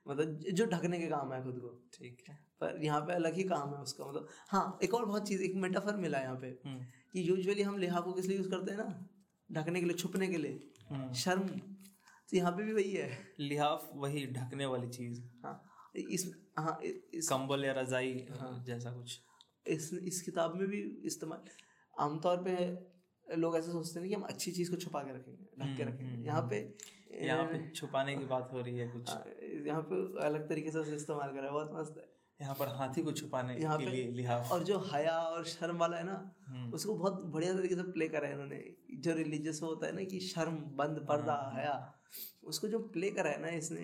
मतलब जो ढकने के काम है खुद को। ठीक है। पर यहाँ पे अलग ही काम है उसका मतलब। हाँ एक और बहुत चीज़ एक मेटाफर मिला यहाँ पे हम्म, कि यूजुअली हम लिहाफ को किस लिए यूज़ करते हैं ना? ढकने के लिए छुपने के लिए। हम्म। शर्म। तो यहाँ पे भी वही है। लिहाफ वही ढकने वाली चीज़। हाँ। इस हाँ इस कंबल या रजाई हाँ, जैसा कुछ। इस इस किताब में भी इस्तेमाल आमतौर पे लोग ऐसे सोचते हैं कि हम अच्छी चीज़ को छुपा के रखेंगे ढक के हम्म, रखेंगे। हम्म, यहाँ पे यहाँ पे छुपाने की बात हो रही है कुछ। हाँ, यहाँ पे अलग तरीके से इस्तेमाल इस्तेमाल करा है बहुत मस्त है। यहाँ पर हाथी को छुपाने यहाँ के लिए लिहाफ और जो हया और शर्म वाला है ना हम्म। उसको बहुत बढ़िया तरीके से प्ले करा है इन्होंने। जो रिलीजियस होता है ना कि शर्म बंद पर्दा हाँ, हया उसको जो प्ले करा है ना इसने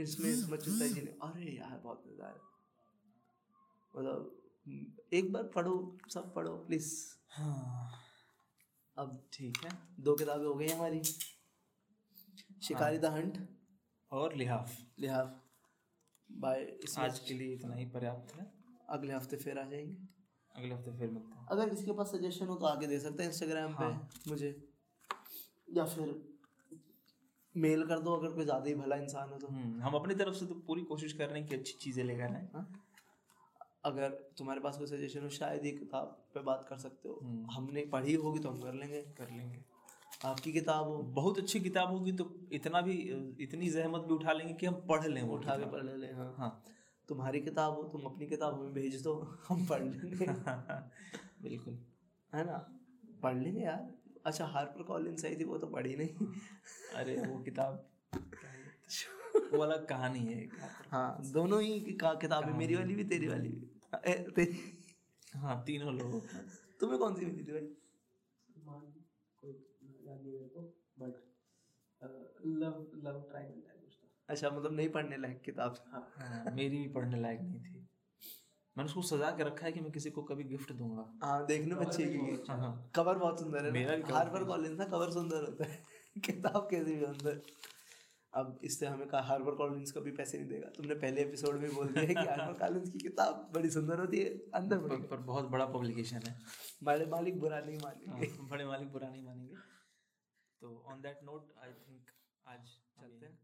इसमें इसमें चुता जी ने अरे यार बहुत मज़ा है मतलब एक बार पढ़ो सब पढ़ो प्लीज़ हाँ। अब ठीक है दो किताबें हो गई हमारी। शिकारी द हंट। और लिहाफ। लिहाफ। बाय आज के लिए इतना ही पर्याप्त है। अगले हफ़्ते फिर आ जाएँगे। अगले हफ़्ते फिर मिलते हैं। अगर किसी के पास सजेशन हो तो आगे दे सकते हैं इंस्टाग्राम पे हाँ। मुझे। या फिर मेल कर दो अगर कोई ज़्यादा ही भला इंसान हो तो। हम्म, हम अपनी तरफ़ से तो पूरी कोशिश कर रहे हैं कि अच्छी चीज़ें लेकर आए। हाँ? अगर तुम्हारे पास कोई सजेशन हो शायद ये किताब पे बात कर सकते हो। हम्म। हमने पढ़ी होगी तो हम कर लेंगे। कर लेंगे। आपकी किताब हो बहुत अच्छी किताब होगी तो इतना भी इतनी जहमत भी उठा लेंगे कि हम पढ़ लें वो उठा के पढ़ ले हाँ। हाँ। तुम्हारी किताब हो तुम अपनी किताब हमें भेज दो हम पढ़ लेंगे। बिल्कुल। है ना? पढ़ लेंगे यार। अच्छा हार्पर कॉलिंस आई थी वो तो पढ़ी नहीं। अरे वो किताब क्या वो अलग कहानी है हाँ दोनों ही का किताबें मेरी वाली भी तेरी वाली भी। ए, तेरी। हाँ तीनों लोगों तुम्हें कौन सी मिली थी भाई? याद नहीं मेरे को but love love triangle type कुछ था अच्छा मतलब नहीं पढ़ने लायक किताब। हाँ। हाँ, मेरी भी पढ़ने लायक नहीं थी। मैंने उसको सजा के रखा है कि मैं किसी को कभी गिफ्ट दूँगा। हाँ देखने में अच्छी की हाँ हाँ। कवर बहुत सुंदर है मेरा भी cover हार्पर है। ना कवर सुंदर होता है। किताब कैसी भी अंदर अब इससे हमें कहा हार्पर कॉलिंस को भी पैसे नहीं देगा। तुमने पहले एपिसोड में बोल दिया कि हार्पर कॉलिंस की किताब बड़ी सुंदर होती है अंदर पर, पर बहुत बड़ा पब्लिकेशन है। बड़े मालिक बुरा नहीं मानेंगे। हाँ, बड़े मालिक बुरा नहीं मानेंगे। तो on that note I think आज चलते हैं।